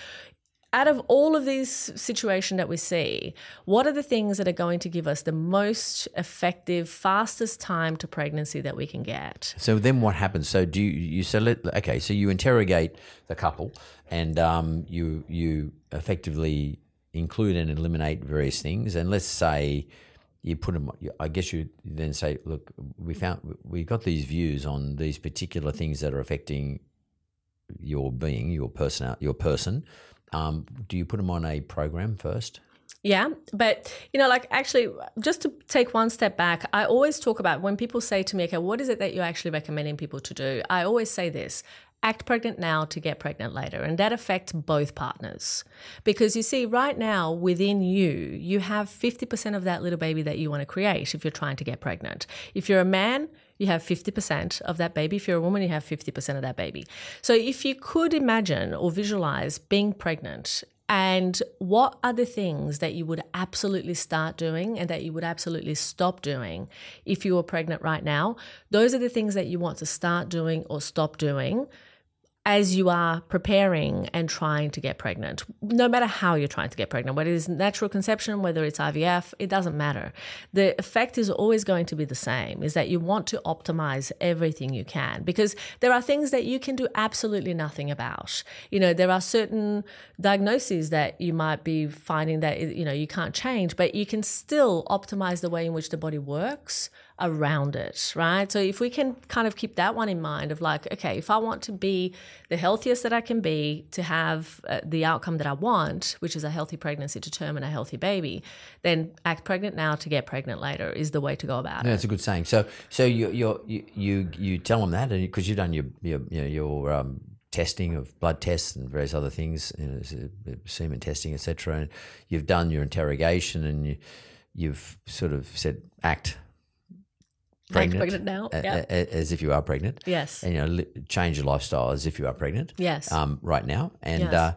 out of all of these situations that we see, what are the things that are going to give us the most effective, fastest time to pregnancy that we can get? So then what happens? So do you, you so let, okay, so you interrogate the couple and um, you you effectively include and eliminate various things and let's say you put them I guess you then say look we found we got these views on these particular things that are affecting your being your person your person um, do you put them on a program first Yeah, but you know, like actually, just to take one step back, I always talk about when people say to me, "Okay, what is it that you're actually recommending people to do?" I always say this: act pregnant now to get pregnant later, and that affects both partners because you see, right now within you, you have fifty percent of that little baby that you want to create if you're trying to get pregnant. If you're a man, you have 50% of that baby. If you're a woman, you have 50% of that baby. So if you could imagine or visualize being pregnant and what are the things that you would absolutely start doing and that you would absolutely stop doing if you were pregnant right now? Those are the things that you want to start doing or stop doing as you are preparing and trying to get pregnant, no matter how you're trying to get pregnant, whether it's natural conception, whether it's IVF, it doesn't matter. The effect is always going to be the same is that you want to optimize everything you can because there are things that you can do absolutely nothing about. You know, there are certain diagnoses that you might be finding that, you know, you can't change, but you can still optimize the way in which the body works around it, right? So if we can kind of keep that one in mind of like, okay, if I want to be the healthiest that I can be to have uh, the outcome that I want, which is a healthy pregnancy to term and a healthy baby, then act pregnant now to get pregnant later is the way to go about Yeah, it. that's a good saying. So, so you you you you, tell them that, and because you've done your your you know, your um, testing of blood tests and various other things, you know, semen testing, etc. And you've done your interrogation, and you you've sort of said act pregnant, pregnant now, a- yeah. a- as if you are pregnant. Yes. and you know li- change your lifestyle as if you are pregnant. Yes. um, right now, and Yes. uh,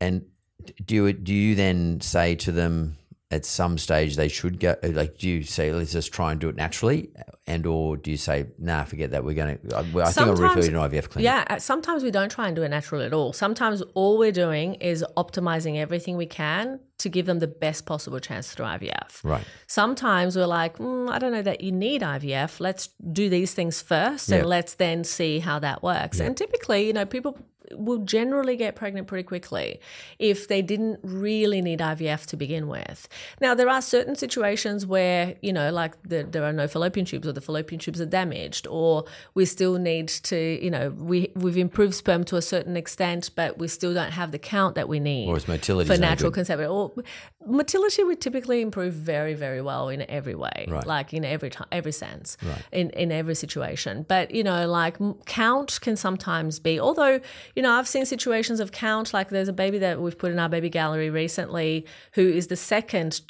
and do you do you then say to them at some stage they should go like do you say let's just try and do it naturally and or do you say nah forget that we're going to I, I think I'll refer you to an IVF clinic Yeah, uh, sometimes we don't try and do it natural at all. Sometimes all we're doing is optimizing everything we can to give them the best possible chance through IVF. right Sometimes we're like, mm, I don't know that you need IVF. Let's do these things first Yeah. and let's then see how that works. And typically, you know, people will generally get pregnant pretty quickly if they didn't really need IVF to begin with. Now, there are certain situations where, you know, like the, there are no fallopian tubes or the fallopian tubes are damaged or we still need to, you know, we, we've improved sperm to a certain extent, but we still don't have the count that we need Or its motility for natural conception. Or motility would typically improve very, very well in every way, Right. like in every time, every sense, in in every situation. But you know, like count can sometimes be. Although you know, I've seen situations of count. Like there's a baby that we've put in our baby gallery recently, who is the second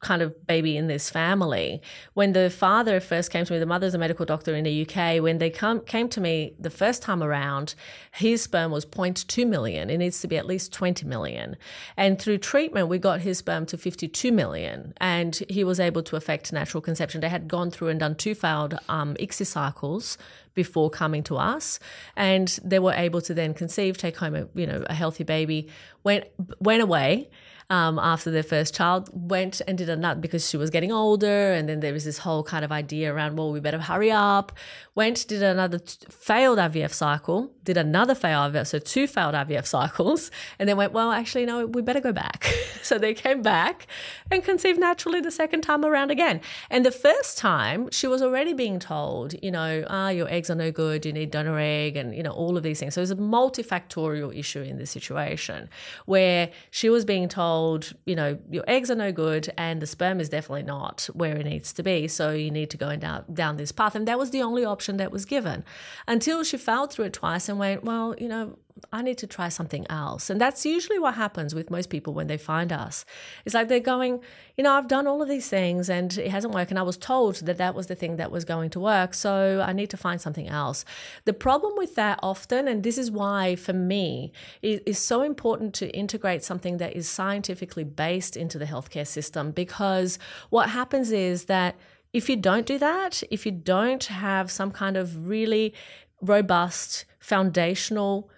kind of baby in this family. When the father first came to me, the mother's a medical doctor in the UK. When they come, came to me the first time around, his sperm was 0.2 million. It needs to be at least 20 million. And through treatment, we got his sperm to 52 million. And he was able to affect natural conception. They had gone through and done two failed um, ICSI cycles before coming to us, and they were able to then conceive, take home a you know a healthy baby. Went went away um, after their first child, went and did another because she was getting older, and then there was this whole kind of idea around, well, we better hurry up. Went, did another t- failed IVF cycle, did another failed IVF, so two failed IVF cycles, and then went, well, actually, no, we better go back. so they came back and conceived naturally the second time around again. And the first time, she was already being told, you know, ah, your eggs are no good, you need donor egg, and, you know, all of these things. So there's a multifactorial issue in this situation where she was being told, you know, your eggs are no good and the sperm is definitely not where it needs to be. So you need to go down, down this path. And that was the only option that was given until she failed through it twice and went, well, you know, I need to try something else. And that's usually what happens with most people when they find us. It's like they're going, you know, I've done all of these things and it hasn't worked. And I was told that that was the thing that was going to work. So I need to find something else. The problem with that often, and this is why for me, it is so important to integrate something that is scientifically based into the healthcare system because what happens is that if you don't do that, if you don't have some kind of really robust foundational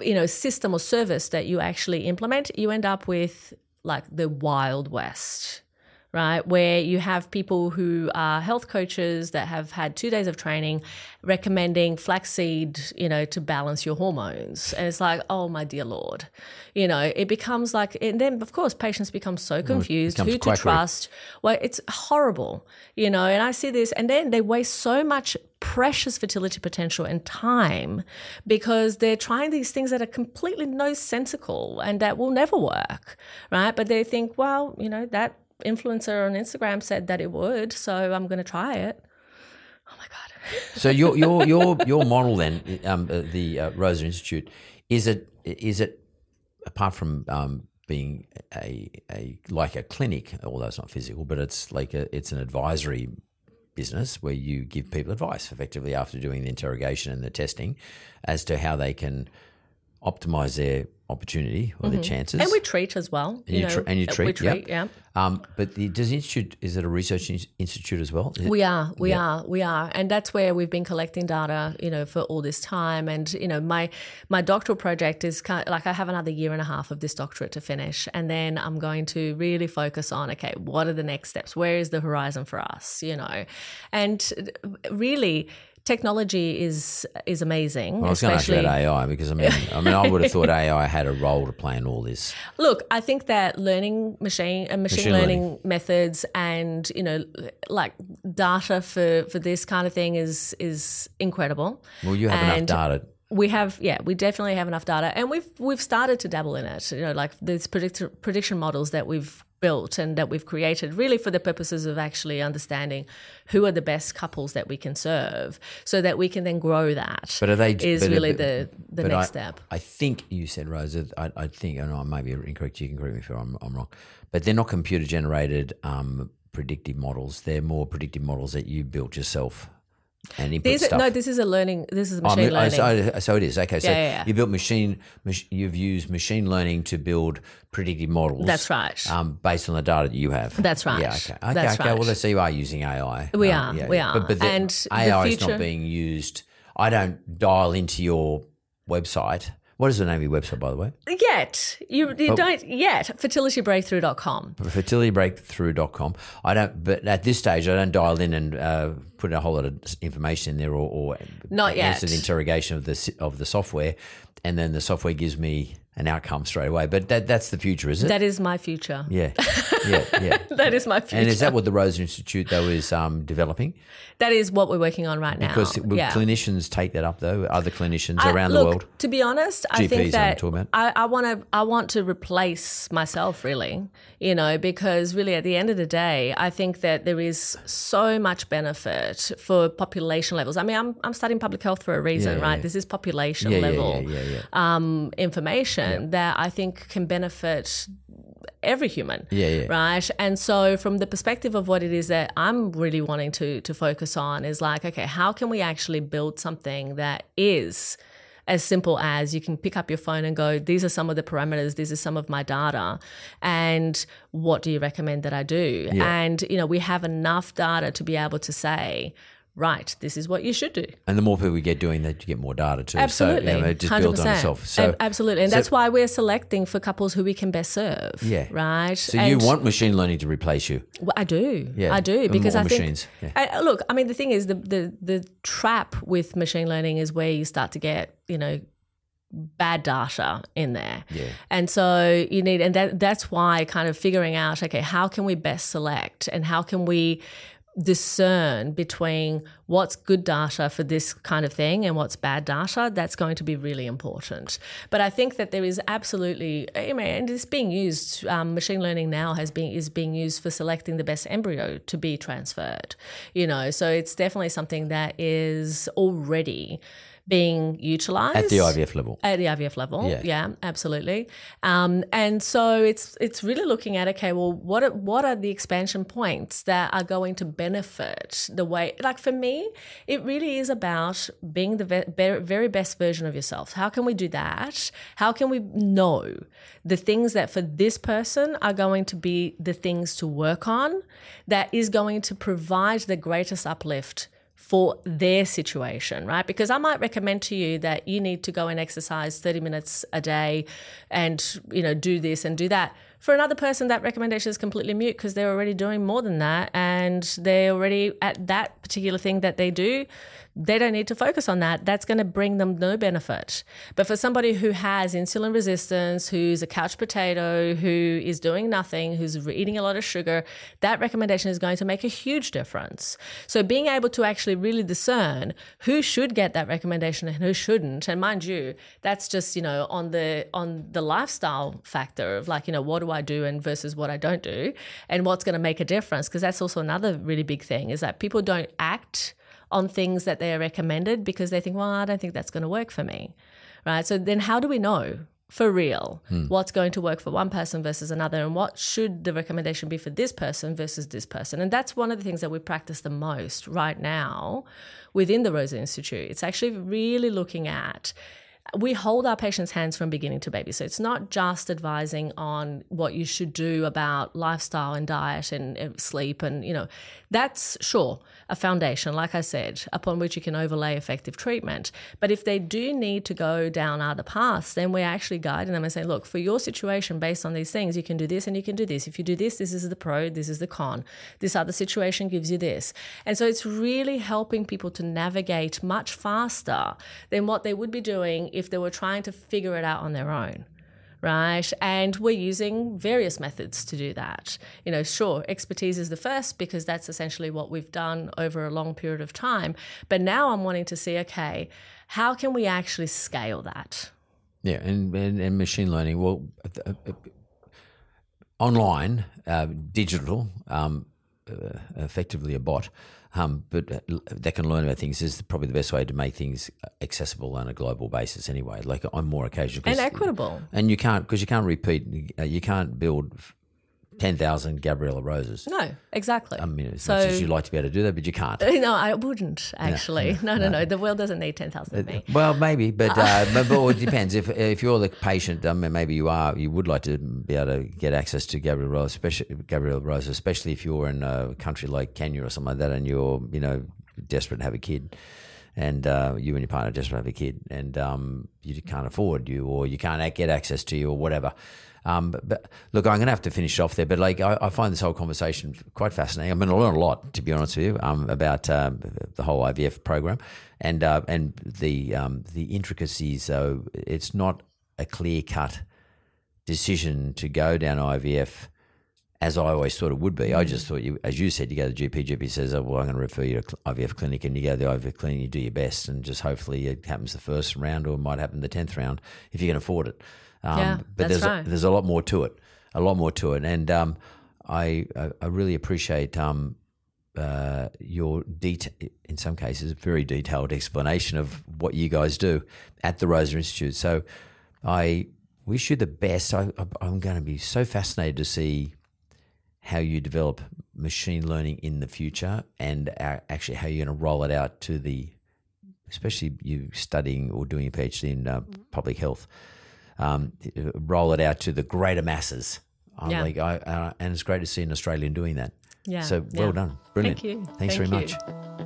you know system or service that you actually implement you end up with like the wild west right? Where you have people who are health coaches that have had two days of training recommending flaxseed, you know, to balance your hormones. And it's like, oh, my dear Lord. You know, it becomes like, and then of course, patients become so confused who to trust. Well, it's horrible, you know, and I see this, and then they waste so much precious fertility potential and time because they're trying these things that are completely nonsensical and that will never work, right? But they think, well, you know, that influencer on Instagram said that it would, so I'm going to try it. Oh my god! so your your your your model then, um, uh, the uh, Rosa Institute, is it is it apart from um, being a a like a clinic, although it's not physical, but it's like a, it's an advisory business where you give people advice effectively after doing the interrogation and the testing as to how they can optimize their opportunity or mm-hmm. their chances. And we treat as well. And you, know, and you treat, we treat, yep. yeah. Um, but the, does the institute is it a research institute as well? we are, we yep. are, we are, and that's where we've been collecting data, you know, for all this time. And you know, my my doctoral project is kind of, like I have another year and a half of this doctorate to finish, and then I'm going to really focus on okay, what are the next steps? Where is the horizon for us? You know, and really technology is is amazing. Well, I was going to ask you about AI because I mean, I mean, I would have thought AI had a role to play in all this. Look, I think that learning machine and uh, machine, machine learning, learning, methods and you know, like data for for this kind of thing is is incredible. Well, you have and enough data we have yeah we definitely have enough data and we've we've started to dabble in it you know like these predict- prediction models that we've built and that we've created really for the purposes of actually understanding who are the best couples that we can serve so that we can then grow that but are they is but, really the the next I, step. I think you said rosa i, I think and i may be incorrect you can correct me if I'm, I'm wrong but they're not computer generated um, predictive models. They're more predictive models that you built yourself and input These stuff. no, this is a learning. This is machine oh, learning. So, so, it is okay. So yeah, yeah, yeah. you built machine. You've used machine learning to build predictive models. That's right. Um, based on the data that you have. That's right. Yeah. Okay. Okay. That's okay. Right. Well, so you are using AI. We um, are. Yeah, we are. But, but the, and AI the is not being used. I don't dial into your website what is the name of your website, by the way? Yet. You, you don't yet. Fertilitybreakthrough.com. Fertilitybreakthrough.com. I don't, but at this stage, I don't dial in and uh, put a whole lot of information in there or, or Not yet. the interrogation of the, of the software. And then the software gives me an outcome straight away. But that that's the future, is it? That is my future. Yeah, yeah, yeah. that is my future. And is that what the Rosa Institute though is um, developing? That is what we're working on right now. Because yeah. clinicians take that up though? Other clinicians I, around look, the world? To be honest, GPs, I think that I want to I want to replace myself really, you know, because really at the end of the day, I think that there is so much benefit for population levels. I mean, I'm I'm studying public health for a reason, yeah, right? Yeah. This is population yeah, level um, information that I think can benefit every human. Yeah, yeah. Right. And so from the perspective of what it is that I'm really wanting to to focus on is like, okay, how can we actually build something that is as simple as you can pick up your phone and go, these are some of the parameters, these are some of my data, and what do you recommend that I do? Yeah. And, you know, we have enough data to be able to say, right, this is what you should do. And the more people we get doing that, you get more data too. Absolutely. So, yeah, it just 100%. builds on itself. So, absolutely. And so, that's why we're selecting for couples who we can best serve. Yeah. Right. So and you want machine learning to replace you? Well, I do. Yeah. I do because I think. Yeah. I, look, I mean, the thing is, the, the the trap with machine learning is where you start to get, you know, bad data in there. Yeah. And so you need and that that's why kind of figuring out okay, how can we best select and how can we discern between what's good data for this kind of thing and what's bad data, that's going to be really important. But I think that there is absolutely, I mean, and it's being used. Um, machine learning now has been is being used for selecting the best embryo to be transferred. You know, so it's definitely something that is already being utilized at the IVF level. At the IVF level, yeah, yeah absolutely. Um, and so it's it's really looking at okay, well, what are, what are the expansion points that are going to benefit the way? Like for me, it really is about being the ve- very best version of yourself. How can we do that? How can we know the things that for this person are going to be the things to work on that is going to provide the greatest uplift for their situation, right? Because I might recommend to you that you need to go and exercise 30 minutes a day and, you know, do this and do that. For another person, that recommendation is completely mute because they're already doing more than that and they're already at that particular thing that they do. They don't need to focus on that. That's going to bring them no benefit. But for somebody who has insulin resistance, who's a couch potato, who is doing nothing, who's eating a lot of sugar, that recommendation is going to make a huge difference. So being able to actually really discern who should get that recommendation and who shouldn't, and mind you, that's just, you know, on the on the lifestyle factor of like, you know, what do I do and versus what I don't do and what's going to make a difference because that's also another really big thing is that people don't act on things that they are recommended because they think, well, I don't think that's going to work for me. Right? So then how do we know for real Hmm. what's going to work for one person versus another and what should the recommendation be for this person versus this person and that's one of the things that we practice the most right now within the rosa institute it's actually really looking at we hold our patients' hands from beginning to baby. So it's not just advising on what you should do about lifestyle and diet and sleep. And, you know, that's sure a foundation, like I said, upon which you can overlay effective treatment. But if they do need to go down other paths, then we're actually guiding them and saying, look, for your situation, based on these things, you can do this and you can do this. If you do this, this is the pro, this is the con. This other situation gives you this. And so it's really helping people to navigate much faster than what they would be doing if they were trying to figure it out on their own. Right. And we're using various methods to do that. You know, sure, expertise is the first because that's essentially what we've done over a long period of time. But now I'm wanting to see, okay, how can we actually scale that? Yeah, and, and, and machine learning. Well, uh, uh, online, uh, digital, um, uh, effectively a bot, um, but uh, that can learn about things is probably the best way to make things accessible on a global basis. Anyway, like on more occasions, And equitable. and you can't because you can't repeat. uh, You can't build ten thousand Gabriela Rosas. No, exactly. I mean, as so, much as you'd like to be able to do that, but you can't. no, I wouldn't actually. No, no, no. The world doesn't need 10,000 of me. Well, maybe, but uh, but, it depends. If if you're the patient, um, maybe you are, you would like to be able to get access to Gabriela Rosa, especially Gabriela Rosa, especially if you're in a country like Kenya or something like that, and you're you know desperate to have a kid, and uh, you and your partner are desperate to have a kid, and um, you can't afford you, or you can't get access to you, or whatever. Um, but, but look, I'm going to have to finish off there. But like, I, I find this whole conversation quite fascinating. I'm going to learn a lot, to be honest with you, um, about um, the whole IVF program and uh, and the um, the intricacies. So it's not a clear cut decision to go down IVF. As I always thought it would be, I just thought you, as you said, you go to the GP. GP says, "Oh, well, I'm going to refer you to IVF clinic," and you go to the IVF clinic. You do your best, and just hopefully it happens the first round, or it might happen the tenth round if you can afford it. Um, Yeah, but that's there's right. a, there's a lot more to it, a lot more to it, and um, I, I I really appreciate um, uh, your det- in some cases a very detailed explanation of what you guys do at the Rosa Institute. So I wish you the best. I, I'm going to be so fascinated to see how you develop machine learning in the future and actually how you're going to roll it out to the especially you studying or doing a PhD in uh, public health um, roll it out to the greater masses. I'm Yeah. like, I, uh, and it's great to see an Australian doing that. Yeah, So well yeah. done, brilliant. Thank you. Thanks Thank very you. much.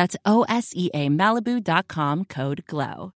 That's O S E A Malibu.com code GLOW.